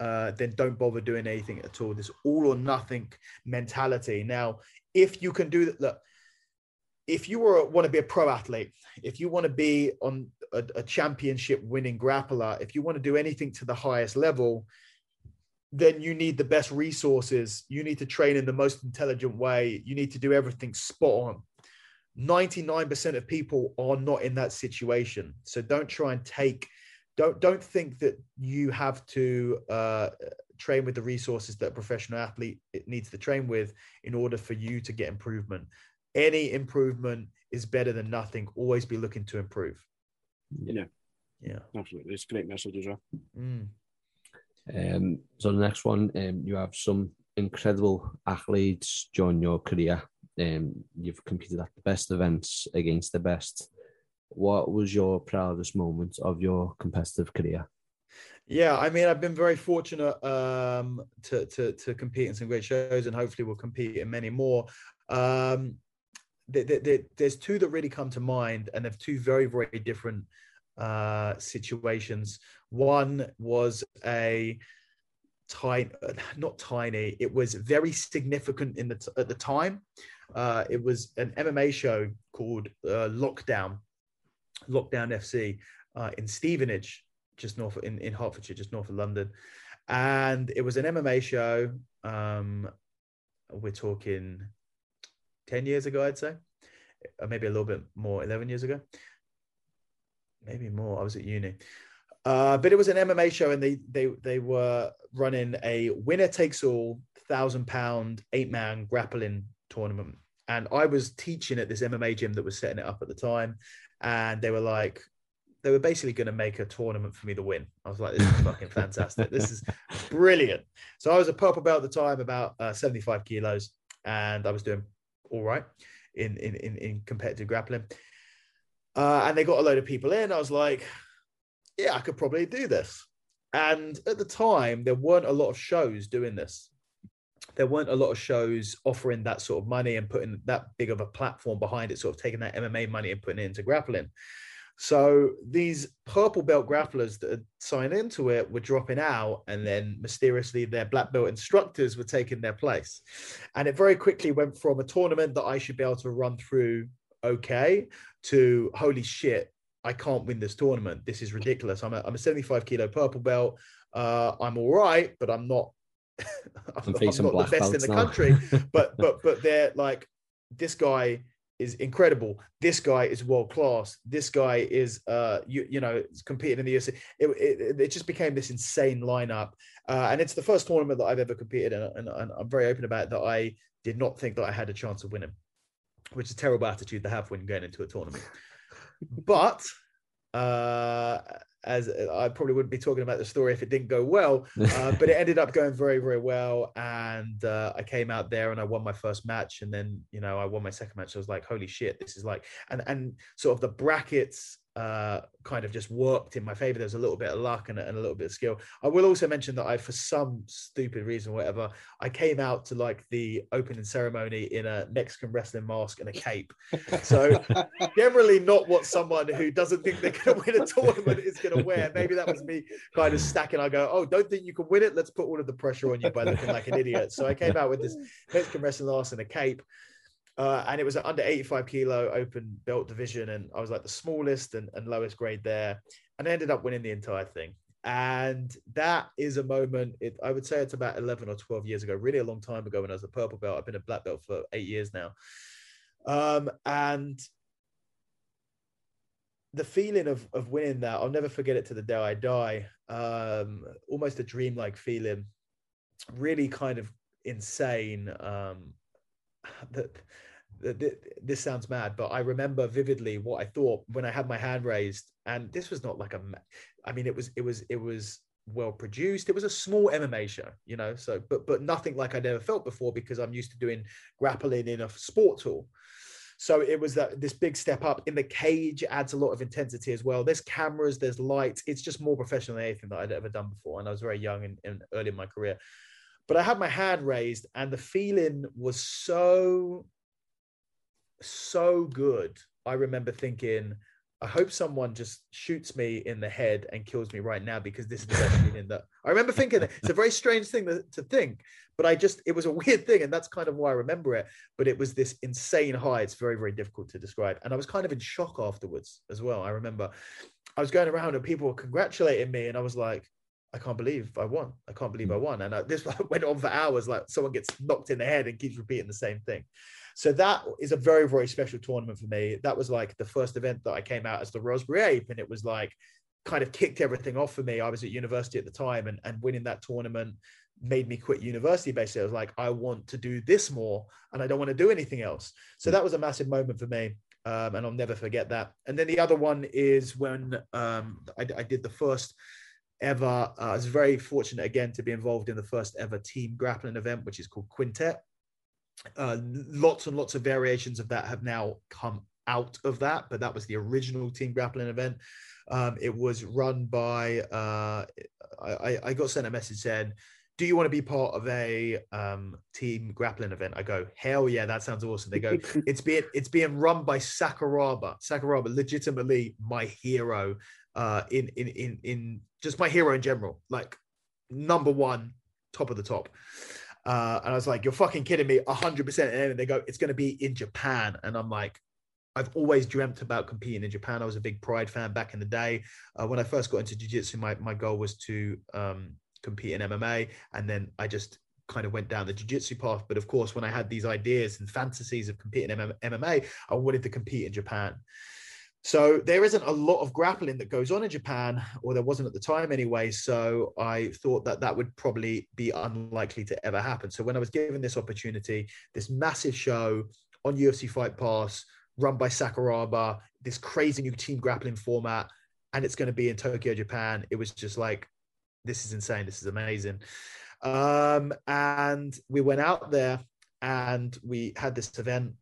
uh then don't bother doing anything at all this all or nothing mentality now if you can do that look if you were want to be a pro athlete if you want to be on a, a championship winning grappler if you want to do anything to the highest level then you need the best resources. You need to train in the most intelligent way. You need to do everything spot on. 99% of people are not in that situation. So don't try and take, don't don't think that you have to uh, train with the resources that a professional athlete needs to train with in order for you to get improvement. Any improvement is better than nothing. Always be looking to improve. Yeah. Yeah. Absolutely. It's a great message as well. Mm. Um, so the next one, um, you have some incredible athletes during your career. Um, you've competed at the best events against the best. What was your proudest moment of your competitive career? Yeah, I mean, I've been very fortunate um, to, to to compete in some great shows, and hopefully, we'll compete in many more. Um, there's two that really come to mind, and they're two very very different uh, situations. One was a tiny, not tiny. It was very significant in the at the time. Uh, it was an MMA show called uh, Lockdown, Lockdown FC uh, in Stevenage, just north in in Hertfordshire, just north of London, and it was an MMA show. Um, we're talking ten years ago, I'd say, or maybe a little bit more, eleven years ago maybe more. I was at uni. Uh, but it was an MMA show, and they they they were running a winner takes all thousand pound eight man grappling tournament, and I was teaching at this MMA gym that was setting it up at the time, and they were like, they were basically going to make a tournament for me to win. I was like, this is fucking fantastic. This is brilliant. So I was a purple belt at the time, about uh, seventy five kilos, and I was doing all right in in in, in competitive grappling. Uh, and they got a load of people in. I was like, yeah, I could probably do this. And at the time, there weren't a lot of shows doing this. There weren't a lot of shows offering that sort of money and putting that big of a platform behind it, sort of taking that MMA money and putting it into grappling. So these purple belt grapplers that had signed into it were dropping out, and then mysteriously their black belt instructors were taking their place. And it very quickly went from a tournament that I should be able to run through okay to holy shit, I can't win this tournament. This is ridiculous. I'm a, I'm a 75 kilo purple belt. Uh, I'm all right, but I'm not. I'm, I'm not the best in the now. country. but but but they're like this guy is incredible. This guy is world class. This guy is, uh, you, you know, competing in the UFC. It, it, it just became this insane lineup. Uh, and it's the first tournament that I've ever competed in. And, and I'm very open about that I did not think that I had a chance of winning, which is a terrible attitude to have when going into a tournament. but uh, as I probably wouldn't be talking about the story if it didn't go well, uh, but it ended up going very, very well. And uh, I came out there and I won my first match, and then you know I won my second match. I was like, holy shit, this is like, and and sort of the brackets uh, kind of just worked in my favor. There's a little bit of luck and, and, a little bit of skill. I will also mention that I, for some stupid reason, whatever, I came out to like the opening ceremony in a Mexican wrestling mask and a cape. So generally not what someone who doesn't think they're going to win a tournament is going to wear. Maybe that was me kind of stacking. I go, oh, don't think you can win it? Let's put all of the pressure on you by looking like an idiot. So I came out with this Mexican wrestling mask and a cape. Uh, and it was an under 85 kilo open belt division. And I was like the smallest and, and lowest grade there. And I ended up winning the entire thing. And that is a moment, it, I would say it's about 11 or 12 years ago, really a long time ago when I was a purple belt. I've been a black belt for eight years now. Um, and the feeling of, of winning that, I'll never forget it to the day I die. Um, almost a dreamlike feeling, really kind of insane. Um, this sounds mad, but I remember vividly what I thought when I had my hand raised, and this was not like a, I mean, it was, it was, it was well produced. It was a small MMA show, you know, so but but nothing like I'd ever felt before because I'm used to doing grappling in a sports hall. So it was that this big step up in the cage adds a lot of intensity as well. There's cameras, there's lights. It's just more professional than anything that I'd ever done before. And I was very young and, and early in my career. But I had my hand raised, and the feeling was so so good. I remember thinking, I hope someone just shoots me in the head and kills me right now because this is the best feeling that I remember thinking it's a very strange thing to, to, think, but I just it was a weird thing, and that's kind of why I remember it. But it was this insane high. It's very, very difficult to describe. And I was kind of in shock afterwards as well. I remember I was going around and people were congratulating me, and I was like, I can't believe I won. I can't believe I won. And I, this went on for hours, like someone gets knocked in the head and keeps repeating the same thing. So that is a very, very special tournament for me. That was like the first event that I came out as the Raspberry Ape, and it was like kind of kicked everything off for me. I was at university at the time, and, and winning that tournament made me quit university basically. I was like, I want to do this more, and I don't want to do anything else. So that was a massive moment for me. Um, and I'll never forget that. And then the other one is when um, I, I, did the first ever. Uh, I was very fortunate again to be involved in the first ever team grappling event, which is called Quintet. Uh, lots and lots of variations of that have now come out of that, but that was the original team grappling event. Um, it was run by, uh, I, I got sent a message saying, do you want to be part of a um, team grappling event? I go, hell yeah, that sounds awesome. They go, it's being it's being run by Sakuraba. Sakuraba, legitimately my hero uh, in in in in just my hero in general, like number one, top of the top. Uh, and I was like, you're fucking kidding me, 100%. And they go, it's going to be in Japan. And I'm like, I've always dreamt about competing in Japan. I was a big Pride fan back in the day. Uh, when I first got into Jiu Jitsu, my, my goal was to um, compete in MMA. And then I just kind of went down the Jiu Jitsu path. But of course, when I had these ideas and fantasies of competing in MMA, I wanted to compete in Japan. So there isn't a lot of grappling that goes on in Japan, or there wasn't at the time anyway. So I thought that that would probably be unlikely to ever happen. So when I was given this opportunity, this massive show on UFC Fight Pass, run by Sakuraba, this crazy new team grappling format, and it's going to be in Tokyo, Japan. It was just like, this is insane. This is amazing. Um, and we went out there and we had this event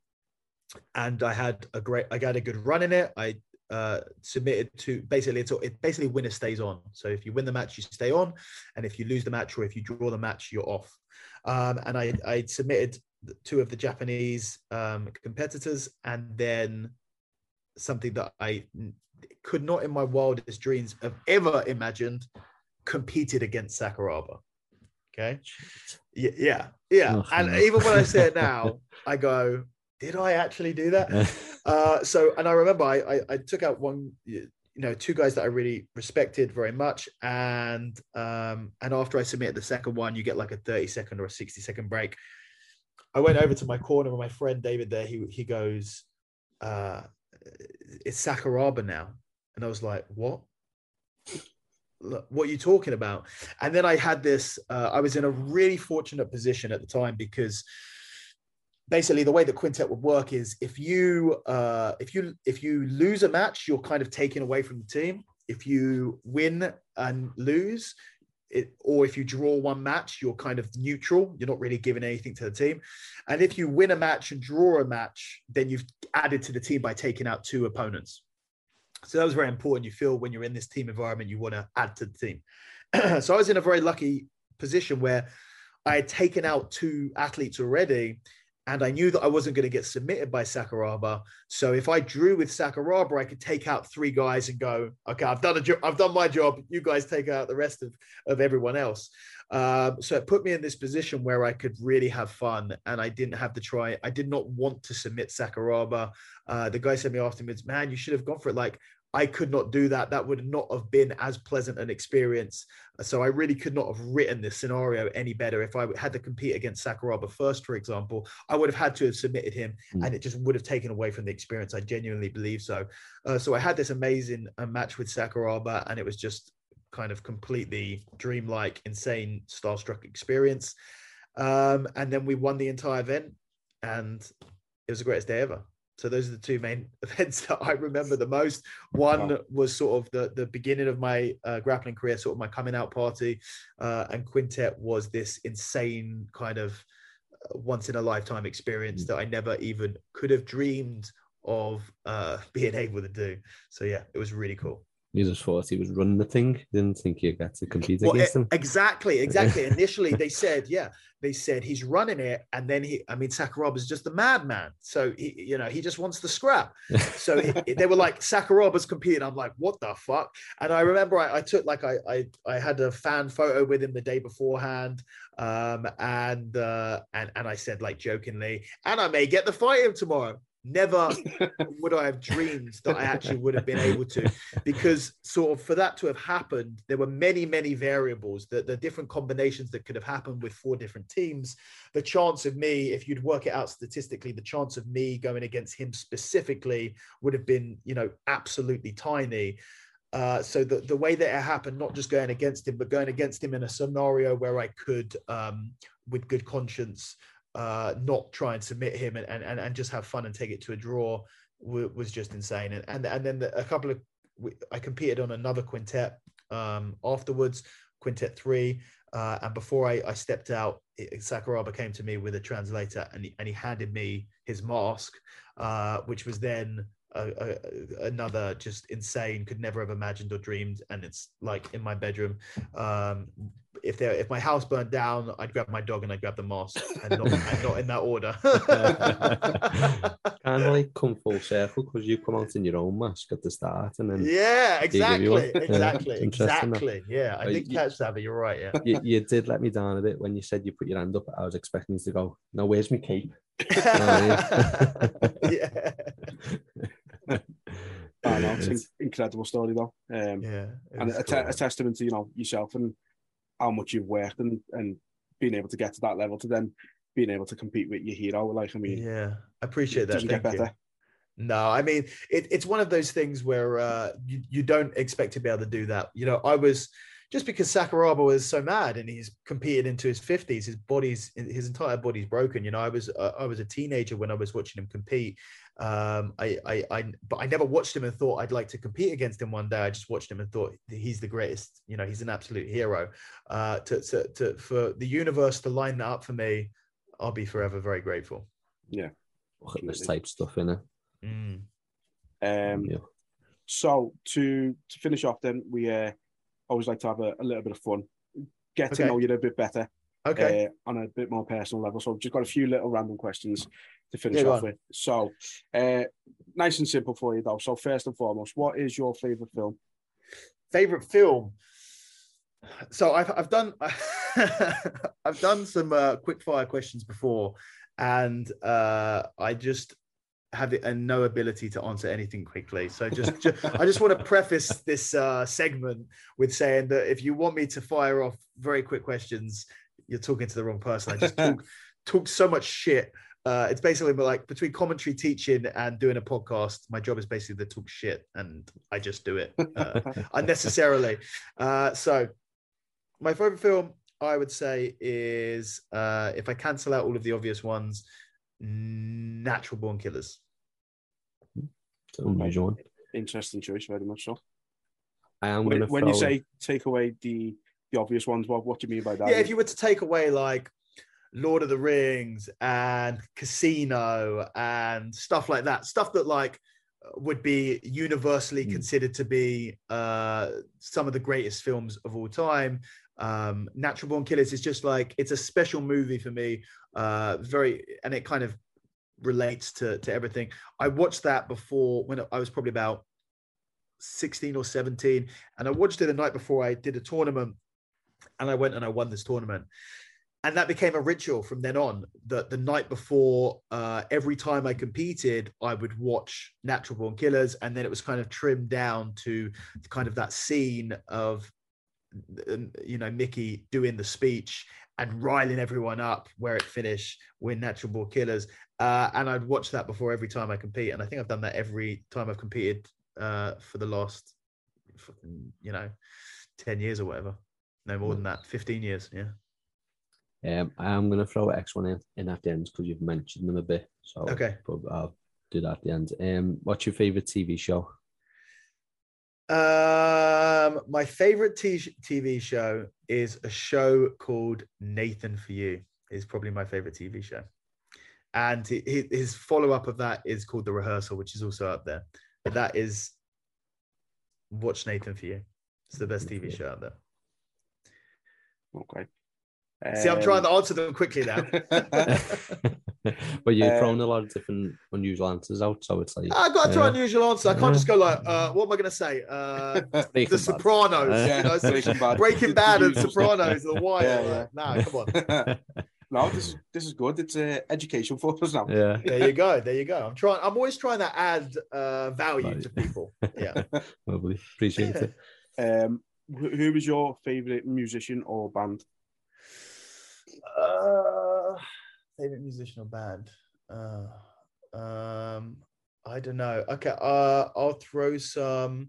and I had a great, I got a good run in it. I uh, submitted to basically it's it basically winner stays on. So if you win the match, you stay on, and if you lose the match or if you draw the match, you're off. Um, and I I submitted two of the Japanese um, competitors, and then something that I could not in my wildest dreams have ever imagined competed against Sakuraba. Okay. Yeah, yeah, yeah. Oh, and even when I say it now, I go, did I actually do that? uh, so, and I remember I, I, I, took out one, you know, two guys that I really respected very much. And, um, and after I submitted the second one, you get like a 30 second or a 60 second break. I went over to my corner with my friend David there. He, he goes, uh, it's Sakuraba now. And I was like, what? What are you talking about? And then I had this, uh, I was in a really fortunate position at the time because basically the way that quintet would work is if you uh, if you if you lose a match you're kind of taken away from the team. If you win and lose it, or if you draw one match you're kind of neutral. You're not really giving anything to the team. And if you win a match and draw a match then you've added to the team by taking out two opponents. So that was very important. You feel when you're in this team environment you want to add to the team. So i was in a very lucky position where i had taken out two athletes already and I knew that I wasn't going to get submitted by Sakuraba. So if I drew with Sakuraba, I could take out three guys and go, okay, I've done a job, I've done my job. You guys take out the rest of, of everyone else. Um, so it put me in this position where I could really have fun, and I didn't have to try. I did not want to submit Sakuraba. Uh, the guy said me afterwards, "Man, you should have gone for it." Like I could not do that. That would not have been as pleasant an experience. So I really could not have written this scenario any better. If I had to compete against Sakuraba first, for example, I would have had to have submitted him, mm. and it just would have taken away from the experience. I genuinely believe so. Uh, so I had this amazing uh, match with Sakuraba, and it was just kind of completely dreamlike, insane, starstruck experience. Um, and then we won the entire event, and it was the greatest day ever. So those are the two main events that I remember the most. One wow. was sort of the the beginning of my uh, grappling career, sort of my coming out party, uh, and Quintet was this insane kind of uh, once in a lifetime experience mm. that I never even could have dreamed of uh, being able to do. So yeah, it was really cool. You just thought he was running the thing. Didn't think you got to compete well, against him. Exactly, exactly. Initially, they said, yeah, they said he's running it, and then he. I mean, Sakuraba is just a madman. So he, you know, he just wants the scrap. So he, they were like, Sakuraba's competing. I'm like, what the fuck? And I remember I, I took like I, I I had a fan photo with him the day beforehand, um, and uh, and and I said like jokingly, and I may get the fight him tomorrow. Never would I have dreamed that I actually would have been able to, because sort of for that to have happened, there were many, many variables, that the different combinations that could have happened with four different teams. The chance of me, if you'd work it out statistically, the chance of me going against him specifically would have been, you know, absolutely tiny. Uh, so the, the way that it happened, not just going against him, but going against him in a scenario where I could, um, with good conscience, uh, not try and submit him and, and, and just have fun and take it to a draw was just insane. And and, and then the, a couple of I competed on another quintet um, afterwards, quintet three. Uh, and before I, I stepped out, Sakuraba came to me with a translator and he, and he handed me his mask, uh, which was then a, a, another just insane, could never have imagined or dreamed. And it's like in my bedroom. Um, if there if my house burned down, I'd grab my dog and I'd grab the mask, and not, and not in that order. kind of like come full circle because you come out in your own mask at the start, and then yeah, exactly, exactly, exactly. Yeah, I did catch that, but you're right. Yeah, you, you, did let me down a bit when you said you put your hand up. I was expecting you to go, now where's my cape?" yeah. I know, it's an incredible story though. Um, yeah, and a, cool. a, testament to you know yourself and how much you've worked and and being able to get to that level to then being able to compete with your hero. Like, I mean, yeah, I appreciate that. Thank you. No, I mean, it, it's one of those things where uh, you, you don't expect to be able to do that. You know, I was just because Sakuraba was so mad and he's competed into his 50s, his body's his entire body's broken. You know, I was uh, I was a teenager when I was watching him compete, um, I, I, I, but I never watched him and thought I'd like to compete against him one day. I just watched him and thought he's the greatest. You know, he's an absolute hero. Uh, to, to, to, for the universe to line that up for me, I'll be forever very grateful. Yeah, this type stuff in it. Mm. Um, yeah. So to to finish off, then we uh, always like to have a, a little bit of fun, get okay. to know you a bit better. Okay. Uh, on a bit more personal level. So I've just got a few little random questions to finish yeah, off with. So, uh, nice and simple for you though. So, first and foremost, what is your favorite film? Favorite film. So I've I've done I've done some uh, quick fire questions before, and uh, I just have it, and no ability to answer anything quickly. So just, just I just want to preface this uh, segment with saying that if you want me to fire off very quick questions, you're talking to the wrong person. I just talk talk so much shit uh, it's basically like between commentary, teaching, and doing a podcast. My job is basically to talk shit, and I just do it uh, unnecessarily. Uh, so, my favorite film, I would say, is uh, if I cancel out all of the obvious ones, Natural Born Killers. It's an unusual one. Interesting choice, very much so. I am When, going to when you say take away the the obvious ones, what what do you mean by that? Yeah, if you were to take away like Lord of the Rings and Casino and stuff like that, stuff that like would be universally Mm. considered to be uh, some of the greatest films of all time. Um, Natural Born Killers is just like it's a special movie for me. Uh, very, and it kind of relates to to everything. I watched that before when I was probably about 16 or 17, and I watched it the night before I did a tournament, and I went and I won this tournament. And that became a ritual from then on. That the night before, uh, every time I competed, I would watch Natural Born Killers, and then it was kind of trimmed down to kind of that scene of, um, you know, Mickey doing the speech and riling everyone up where it finished with Natural Born Killers. Uh, and I'd watch that before every time I compete, and I think I've done that every time I've competed uh, for the last, fucking, you know, ten years or whatever. No more than that, fifteen years. Yeah. Um, I am going to throw X one in, in at the end because you've mentioned them a bit. So Okay. but I'll do that at the end. Um, what's your favorite TV show? Um, my favorite t- TV show is a show called Nathan for You. Is probably my favorite TV show, and hi- hi- his follow up of that is called The Rehearsal, which is also up there. But that is watch Nathan for You. It's the best TV show out there. okay. See, I'm Um, trying to answer them quickly now. but you've Um, thrown a lot of different unusual answers out, so it's like I've got to try Yeah. an unusual answer. I can't just go like, uh, what am I going to say? Uh, the Bad. Sopranos, Yeah, you know, so- Breaking Bad. Breaking Bad and Sopranos, The Wire. Yeah, like, Nah, come on. no, this is this is good. It's uh, education for us now. Yeah, There you go. There you go. I'm trying. I'm always trying to add uh, value Right. to people. Yeah. lovely. Appreciate it. Um, who was your favorite musician or band? Uh, favorite musician or band? Uh, um, I don't know. Okay. Uh, I'll throw some.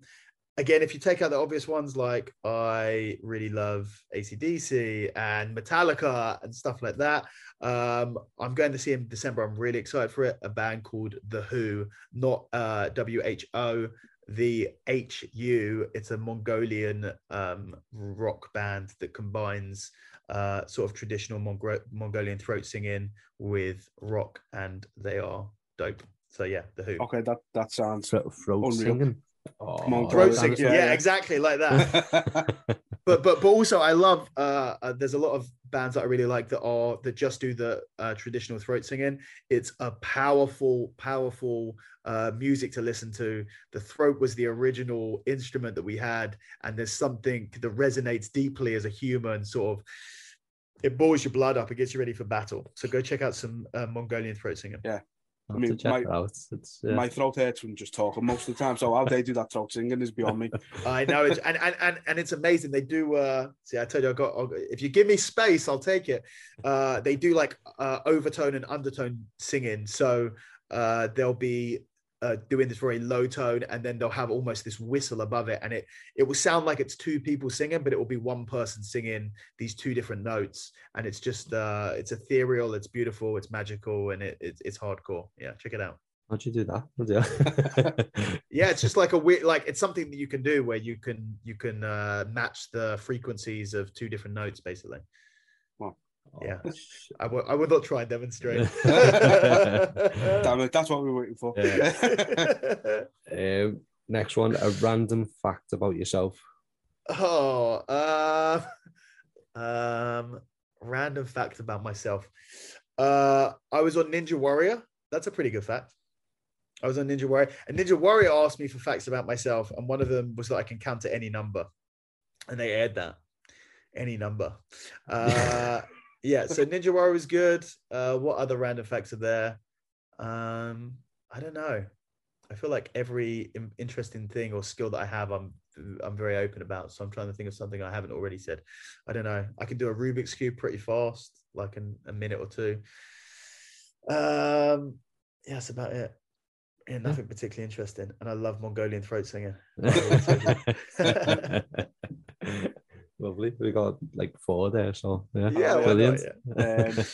Again, if you take out the obvious ones, like I really love ACDC and Metallica and stuff like that. Um, I'm going to see in December. I'm really excited for it. A band called The HU, not uh, W H O, the HU. It's a Mongolian um, rock band that combines uh, sort of traditional Mongo- Mongolian throat singing with rock, and they are dope. So yeah, The HU. Okay, that that sounds. Throat, throat Unreal. singing. Oh, Monk Throat Throat singing, singing, yeah, yeah, yeah. exactly like that. but but but also I love uh, uh there's a lot of bands that I really like that are that just do the uh, traditional throat singing. It's a powerful powerful uh, music to listen to. The throat was the original instrument that we had, and there's something that resonates deeply as a human. Sort of, it boils your blood up. It gets you ready for battle. So go check out some uh, Mongolian throat singing. I'll I mean, have to check my-. It's, yeah. My throat hurts from just talking most of the time. So how they do that throat singing is beyond me. I know it, and, and and and it's amazing. They do. uh See, I told you, I got. I'll, if you give me space, I'll take it. Uh They do like uh overtone and undertone singing. So uh they'll be uh doing this very low tone, and then they'll have almost this whistle above it, and it it will sound like it's two people singing, but it will be one person singing these two different notes, and it's just uh it's ethereal, it's beautiful, it's magical, and it, it's it's hardcore. Yeah, check it out. How'd you do that? How'd yeah it's just like a weird like it's something that you can do where you can you can uh match the frequencies of two different notes basically Yeah. Oh, sh- i would i would not try and demonstrate. Damn it, that's what we're waiting for. Um, next one, a random fact about yourself. oh uh, um random fact about myself. Uh i was on ninja warrior. That's a pretty good fact. I was on ninja warrior and ninja warrior asked me for facts about myself and one of them was that i can count to any number and they aired that. Any number. Uh yeah so ninja warrior was good uh what other random facts are there um i don't know i feel like every interesting thing or skill that i have i'm i'm very open about so i'm trying to think of something i haven't already said i don't know i can do a rubik's cube pretty fast like in a minute or two Um, yeah, that's about it. Yeah, nothing particularly interesting. And I love Mongolian throat singing. Lovely. We got like four there, so yeah, Yeah, why not, brilliant. Um,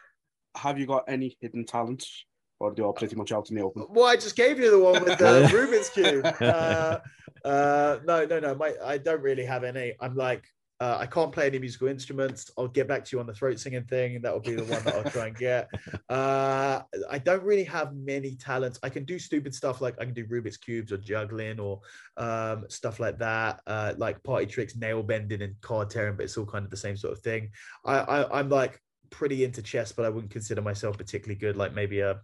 have you got any hidden talents, or are they all pretty much out in the open? Well, I just gave you the one with the Rubik's cube. Uh, uh, no, no, no. My, I don't really have any. I'm like, uh, I can't play any musical instruments. I'll get back to you on the throat singing thing. That will be the one that I'll try and get. Uh, I don't really have many talents. I can do stupid stuff like I can do Rubik's cubes or juggling or um, stuff like that, uh, like party tricks, nail bending, and card tearing. But it's all kind of the same sort of thing. I, I I'm like pretty into chess, but I wouldn't consider myself particularly good. Like maybe a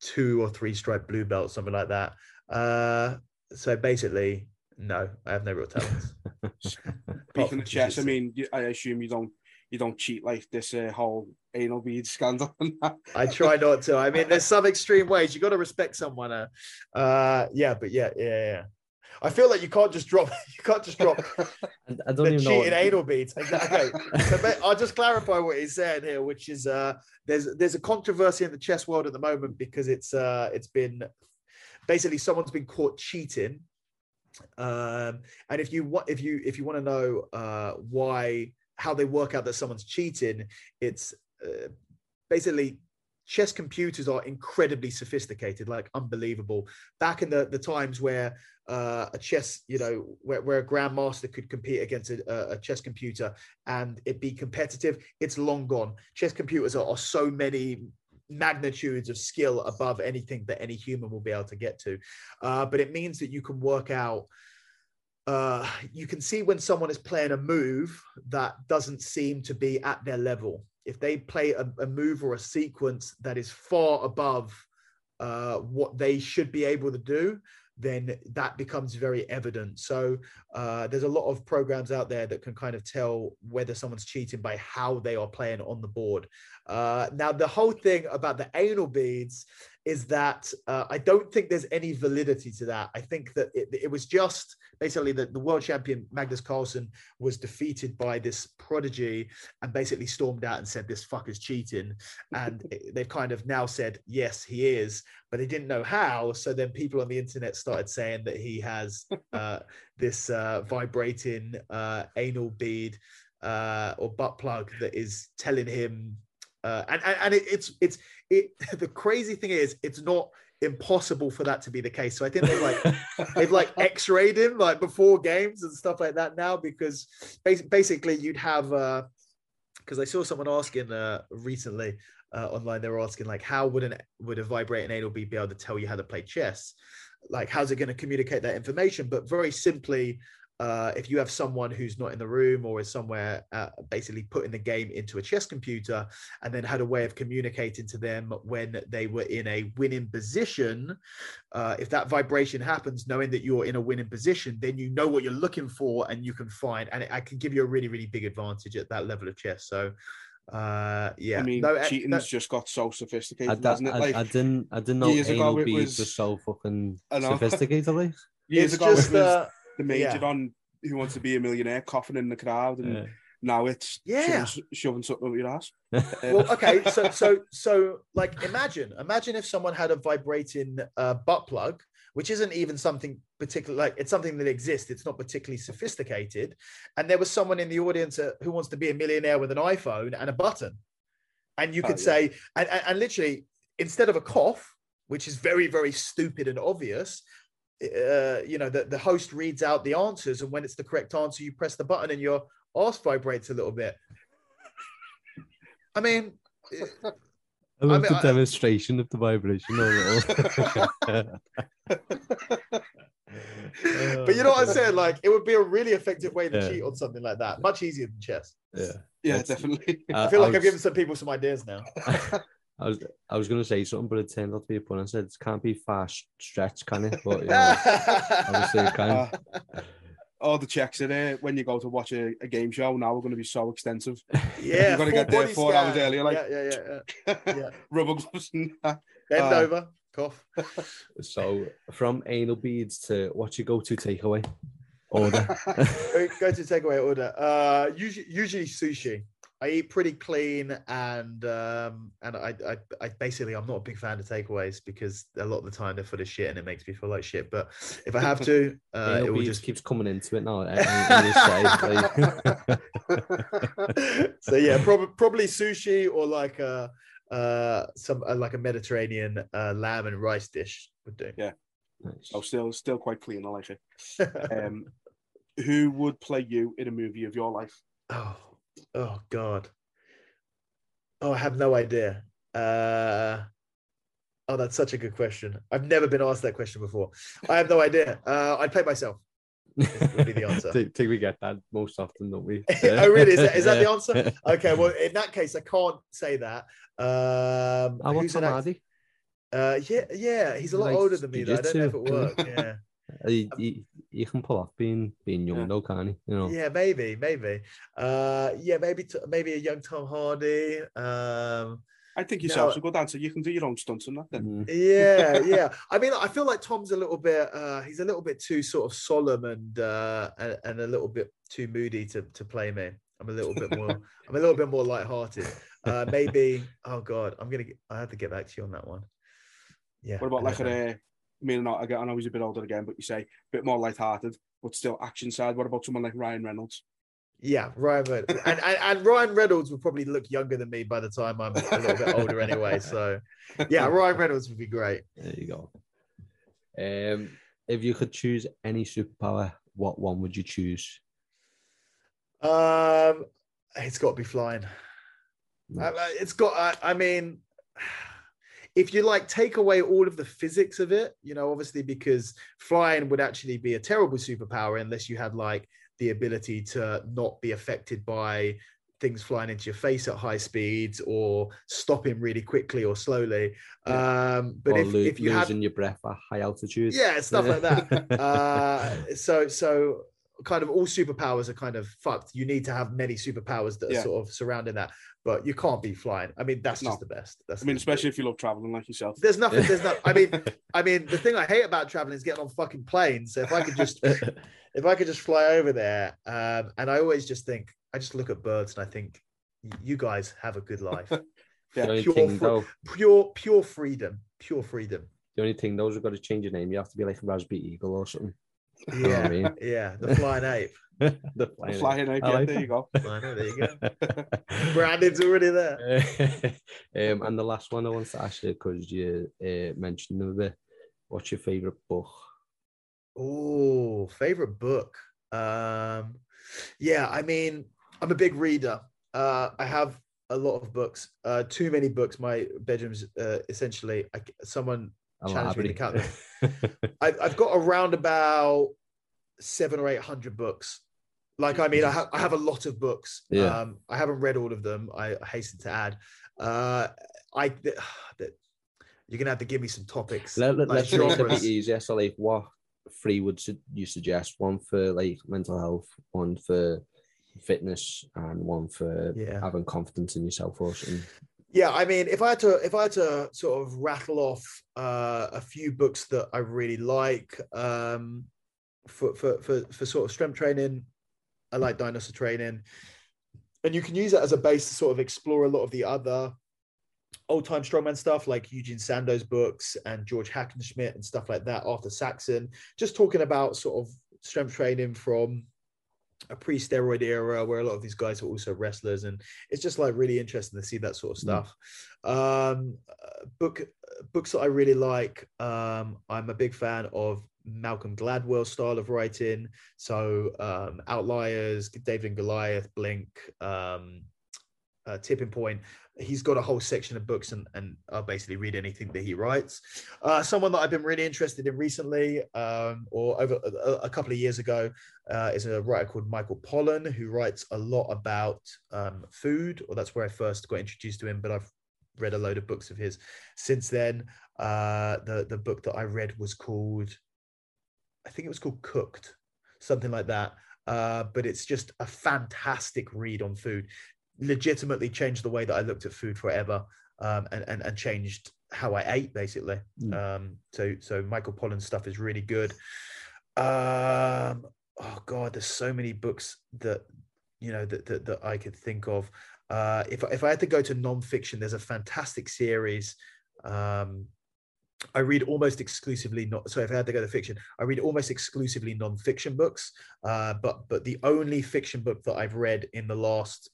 two or three stripe blue belt, something like that. Uh, so basically, no, I have no real talents. Speaking of chess, I mean, I assume you don't you don't cheat like this uh, whole anal bead scandal. I try not to. I mean, there's some extreme ways. You got to respect someone. Uh, uh, yeah, but yeah, yeah, yeah. I feel like you can't just drop. You can't just drop I, I don't the even cheating what- anal beads. Okay, so I'll just clarify what he's saying here, which is uh, there's there's a controversy in the chess world at the moment because it's uh, it's been basically someone's been caught cheating, um, and if you want if you if you want to know uh, why how they work out that someone's cheating, it's uh, basically chess computers are incredibly sophisticated like unbelievable. Back in the the times where uh, a chess you know where, where a grandmaster could compete against a, a chess computer and it be competitive it's long gone. Chess computers are, are so many magnitudes of skill above anything that any human will be able to get to uh, but it means that you can work out uh, you can see when someone is playing a move that doesn't seem to be at their level. If they play a, a move or a sequence that is far above uh, what they should be able to do, then that becomes very evident. So uh, there's a lot of programs out there that can kind of tell whether someone's cheating by how they are playing on the board. Uh, now, the whole thing about the anal beads is that uh, I don't think there's any validity to that. I think that it, it was just basically that the world champion Magnus Carlsen was defeated by this prodigy and basically stormed out and said this fucker's cheating and they've kind of now said yes he is but they didn't know how so then people on the internet started saying that he has uh, this uh, vibrating uh, anal bead uh, or butt plug that is telling him uh, and and, it, it's it's it the crazy thing is it's not impossible for that to be the case. So i think they've like they've like x-rayed him like before games and stuff like that now because basically you'd have uh because i saw someone asking uh recently uh online they were asking like how would an would a vibrating anal be able to tell you how to play chess? Like how's it going to communicate that information? But very simply uh, if you have someone who's not in the room or is somewhere uh, basically putting the game into a chess computer and then had a way of communicating to them when they were in a winning position uh, if that vibration happens knowing that you're in a winning position then you know what you're looking for and you can find and i can give you a really really big advantage at that level of chess so uh yeah I mean, No, uh, cheating's no- just got so sophisticated, da- hasn't it? I, Like I didn't I didn't know years ago it beads was- were so fucking I sophisticated. Like. years it's ago, just it was uh, the major yeah. on Who Wants to Be a Millionaire coughing in the crowd, and Yeah. now it's Yeah. shoving, shoving something up your ass. well okay so so so like imagine imagine if someone had a vibrating uh, butt plug which isn't even something particular like it's something that exists it's not particularly sophisticated and there was someone in the audience uh, who wants to be a millionaire with an iphone and a button and you Oh, could yeah. say and, and, and literally instead of a cough which is very very stupid and obvious uh, you know the, the host reads out the answers and when it's the correct answer you press the button and your arse vibrates a little bit i mean I love mean, the I- demonstration of the vibration. a little. but you know what I'm saying? Like, it would be a really effective way to Yeah. cheat on something like that. Much easier than chess. yeah. Yeah, That's- definitely. I I, feel I like I've given some people some ideas now. I was I was gonna say something, but it turned out to be a pun. I said it can't be fast stretch, can it? But you know, obviously it can. Uh, all the checks are there when you go to watch a, a game show. Now we're going to be so extensive. yeah, You've got to get there body four hours earlier, like- yeah, yeah, yeah, yeah. Yeah. Rubber gloves and that. Bend Uh, over, cough. So from anal beads to what's your go-to takeaway order? Go go to takeaway order. Uh, usually, usually sushi. I eat pretty clean, and um, and I, I, I basically I'm not a big fan of takeaways because a lot of the time they're full of shit and it makes me feel like shit. But if I have to, uh, It it will just just keeps coming into it now. any- any you say, like- so yeah, probably probably sushi or like a uh some uh, like a Mediterranean uh, lamb and rice dish would do. Yeah. Nice. Oh, still, still quite clean. I like it. Um, who would play you in a movie of your life? oh, oh God. Oh, I have no idea. Uh oh, that's such a good question. I've never been asked that question before. I have no idea. Uh I'd play myself. would be the answer. think, think we get that most often, don't we? oh, really? Is that, is that the answer? Okay, well, in that case, I can't say that. Um, I want who's an Tom act- Hardy. Uh, yeah, yeah, he's a lot Likes older than me. Though. I don't know if it jiu-jitsu. works. Yeah, You, you, you can pull off being being young Yeah. though, can't you? You know. yeah, maybe, maybe. Uh, yeah, maybe, t- maybe a young Tom Hardy. Um, I think No. yourself's a good answer. You can do your own stunts and that. Then Mm. yeah, yeah. I mean, I feel like Tom's a little bit. Uh, he's a little bit too sort of solemn and uh, and, and a little bit too moody to to play me. I'm a little bit more. I'm a little bit more lighthearted. Uh, maybe. Oh God, I'm gonna. Get, I have to get back to you on that one. Yeah. what about I like know. a? I mean, not again. I know he's a bit older again, but you say a bit more light-hearted, but still action side. What about someone like Ryan Reynolds? Yeah, Ryan Reynolds. and, and and Ryan Reynolds would probably look younger than me by the time I'm a little bit older anyway. So yeah, Ryan Reynolds would be great. There you go. Um, if you could choose any superpower, what one would you choose? Um, it's got to be flying. Nice. Uh, uh, it's got. I, I mean, if you like take away all of the physics of it, you know, obviously because flying would actually be a terrible superpower unless you had like the ability to not be affected by things flying into your face at high speeds or stopping really quickly or slowly. Um, but or if, lo- if you had losing your breath at high altitude. yeah stuff like that uh so so kind of all superpowers are kind of fucked you need to have many superpowers that are Yeah. sort of surrounding that but you can't be flying. I mean that's just the best. That's I mean, especially if you love traveling like yourself. there's nothing there's no i mean i mean the thing i hate about traveling is getting on fucking planes. So if i could just if i could just fly over there um and i always just think i just look at birds and i think you guys have a good life. Yeah, pure thing fr- though, pure pure freedom pure freedom. The only thing those we've got to change your name. You have to be like raspberry eagle or something. know I yeah mean? yeah the flying ape the The flying. flying yeah, like there you go. I know, there you go. Brandon's already there. um, and the last one I want to ask you because you uh, mentioned them a bit. What's your favorite book? Oh, favorite book. Um, yeah, I mean, I'm a big reader. Uh, I have a lot of books. Uh, too many books. My bedroom's uh, essentially I, someone. A Challenge me to library. I've, I've got around about seven or eight hundred books. Like, I mean, I have I have a lot of books. Yeah. Um, I haven't read all of them. I hasten to add. Uh, I th- you're gonna have to give me some topics. Let, let, like let's make it a bit easier. So, like, what three would su- you suggest? One for like mental health, one for fitness, and one for Yeah. having confidence in yourself or something. Yeah, I mean, if I had to, if I had to sort of rattle off uh, a few books that I really like um, for, for for for sort of strength training, I like dinosaur training, and you can use it as a base to sort of explore a lot of the other old time strongman stuff like Eugene Sandow's books and George Hackenschmidt and stuff like that. Arthur Saxon, just talking about sort of strength training from a pre-steroid era where a lot of these guys were also wrestlers. And it's just like really interesting to see that sort of stuff. Um uh, book books that i really like um i'm a big fan of malcolm Gladwell style of writing so um outliers david and goliath blink um uh, tipping point he's got a whole section of books and and i'll basically read anything that he writes uh someone that i've been really interested in recently um or over a, a couple of years ago uh, is a writer called Michael Pollan who writes a lot about um, food, or that's where I first got introduced to him. But I've read a load of books of his since then. Uh, the the book that I read was called, I think it was called Cooked, something like that. Uh, but it's just a fantastic read on food. Legitimately changed the way that I looked at food forever, um, and, and and changed how I ate basically. Mm. Um, so so Michael Pollan's stuff is really good. Um, oh god, there's so many books that you know that that, that I could think of. Uh, if if I had to go to nonfiction, there's a fantastic series. Um, I read almost exclusively not. So if I had to go to fiction, I read almost exclusively nonfiction books. Uh, but but the only fiction book that I've read in the last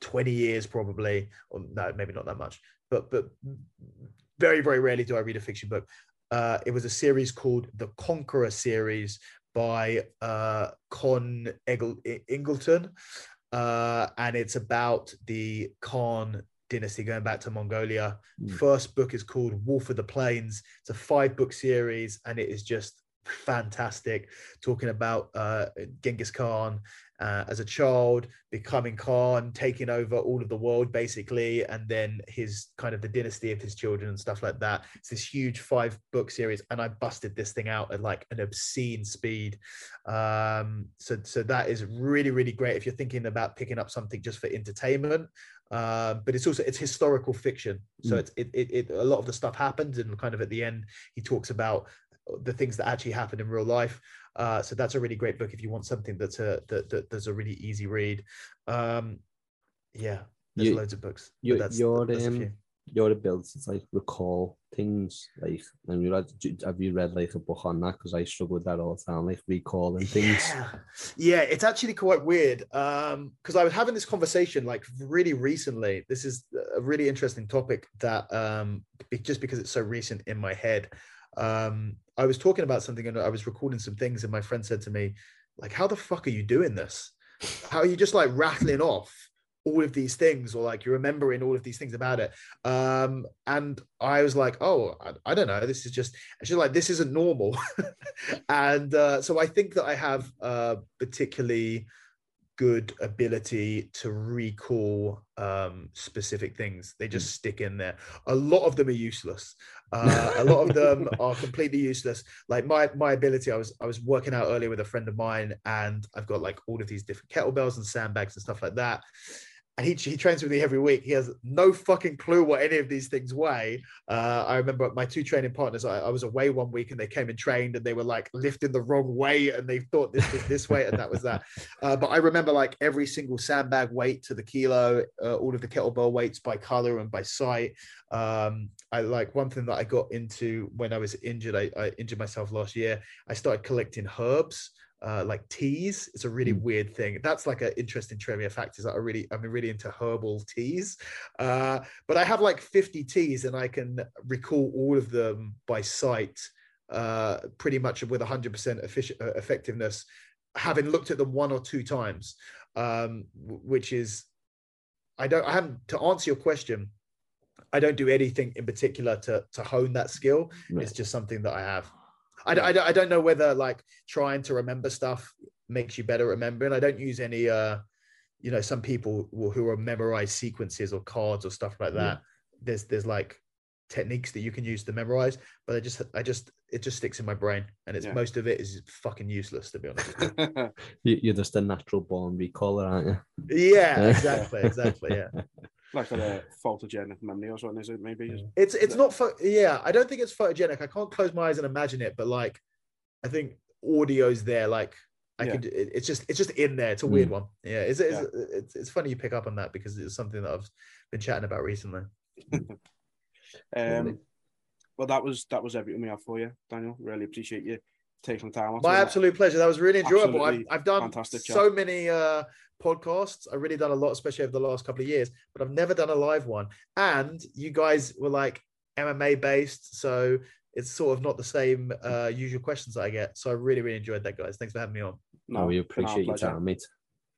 20 years probably or no maybe not that much but but very very rarely do i read a fiction book uh it was a series called the conqueror series by uh Conn Eggle- ingleton uh and it's about the khan dynasty going back to mongolia Mm. first book is called wolf of the plains it's a five book series and it is just fantastic talking about uh genghis khan uh, as a child, becoming Khan, taking over all of the world basically, and then his kind of the dynasty of his children and stuff like that. It's this huge five book series, and I busted this thing out at like an obscene speed. Um, so so that is really really great if you're thinking about picking up something just for entertainment. Um, but it's also it's historical fiction, so Mm. it's it, it it a lot of the stuff happens, and kind of at the end he talks about the things that actually happened in real life. Uh, so that's a really great book if you want something that's a that, that there's a really easy read. Um, yeah, there's You- loads of books. you- that's, you're, that's um. Your ability to like recall things, like, and you read, have you read like a book on that? Because I struggle with that all the time, like recalling things. Yeah. yeah, it's actually quite weird. Um, because I was having this conversation like really recently. This is a really interesting topic that um just because it's so recent in my head. Um, I was talking about something and I was recording some things, and my friend said to me, like, how the fuck are you doing this? How are you just like rattling off all of these things or like you're remembering all of these things about it. Um and i was like oh i, I don't know this is just she's like this isn't normal. And uh, so i think that i have a particularly good ability to recall um specific things. They just stick in there. A lot of them are useless. Uh, a lot of them are completely useless. Like my my ability i was i was working out earlier with a friend of mine and i've got like all of these different kettlebells and sandbags and stuff like that and he, he trains with me every week. He has no fucking clue what any of these things weigh. Uh, I remember my two training partners. I, I was away one week and they came and trained and they were like lifting the wrong way and they thought this was this way and that was that. Uh, but I remember like every single sandbag weight to the kilo, uh, all of the kettlebell weights by color and by sight. Um, I like one thing that I got into when I was injured. I, I injured myself last year. I started collecting herbs uh, like teas. It's a really Mm. weird thing. That's like an interesting trivia fact. Is that I really, I'm really into herbal teas. Uh, but I have like 50 teas, and I can recall all of them by sight, uh, pretty much with 100% efficient, uh, effectiveness, having looked at them one or two times. Um, which is, I don't, I haven't to answer your question. I don't do anything in particular to to hone that skill. Right. It's just something that I have. I, d- I, d- I don't know whether like trying to remember stuff makes you better at remembering. I don't use any, uh, you know, some people will, who are memorize sequences or cards or stuff like Yeah. that. There's there's like techniques that you can use to memorize, but I just I just it just sticks in my brain, and it's Yeah. most of it is fucking useless to be honest. you. You, you're just a natural born recaller, aren't you? yeah, exactly, exactly. Yeah, like a photogenic memory or something, is it? Maybe. It's it's not pho- yeah. I don't think it's photogenic. I can't close my eyes and imagine it, but like, I think audio's there. Like, I Yeah. could. It, it's just it's just in there. It's a weird Mm. one. Yeah, it's, it's, it's it's funny you pick up on that because it's something that I've been chatting about recently. Um, well, that was that was everything we have for you, Daniel. Really appreciate you taking the time. My that. absolute pleasure. That was really enjoyable. I've, I've done chat. so many uh, podcasts. I've really done a lot, especially over the last couple of years, but I've never done a live one. And you guys were like MMA based, so it's sort of not the same uh, usual questions that I get. So I really, really enjoyed that, guys. Thanks for having me on. No, we been our appreciate your pleasure. time, mate.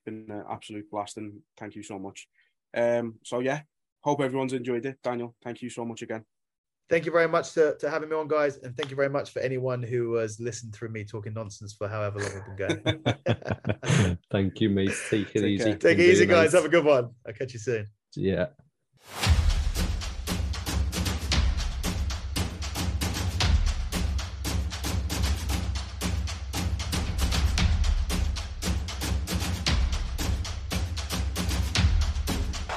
Been an absolute blast, and thank you so much. Um, so yeah, hope everyone's enjoyed it. Daniel, thank you so much again. Thank you very much to, to having me on, guys. And thank you very much for anyone who has listened through me talking nonsense for however long we've been going. Thank you, mate. Take it Take easy. care. Take it easy, guys. night. Have a good one. I'll catch you soon. Yeah.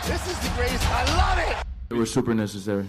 This is the greatest. I love it. They were super necessary.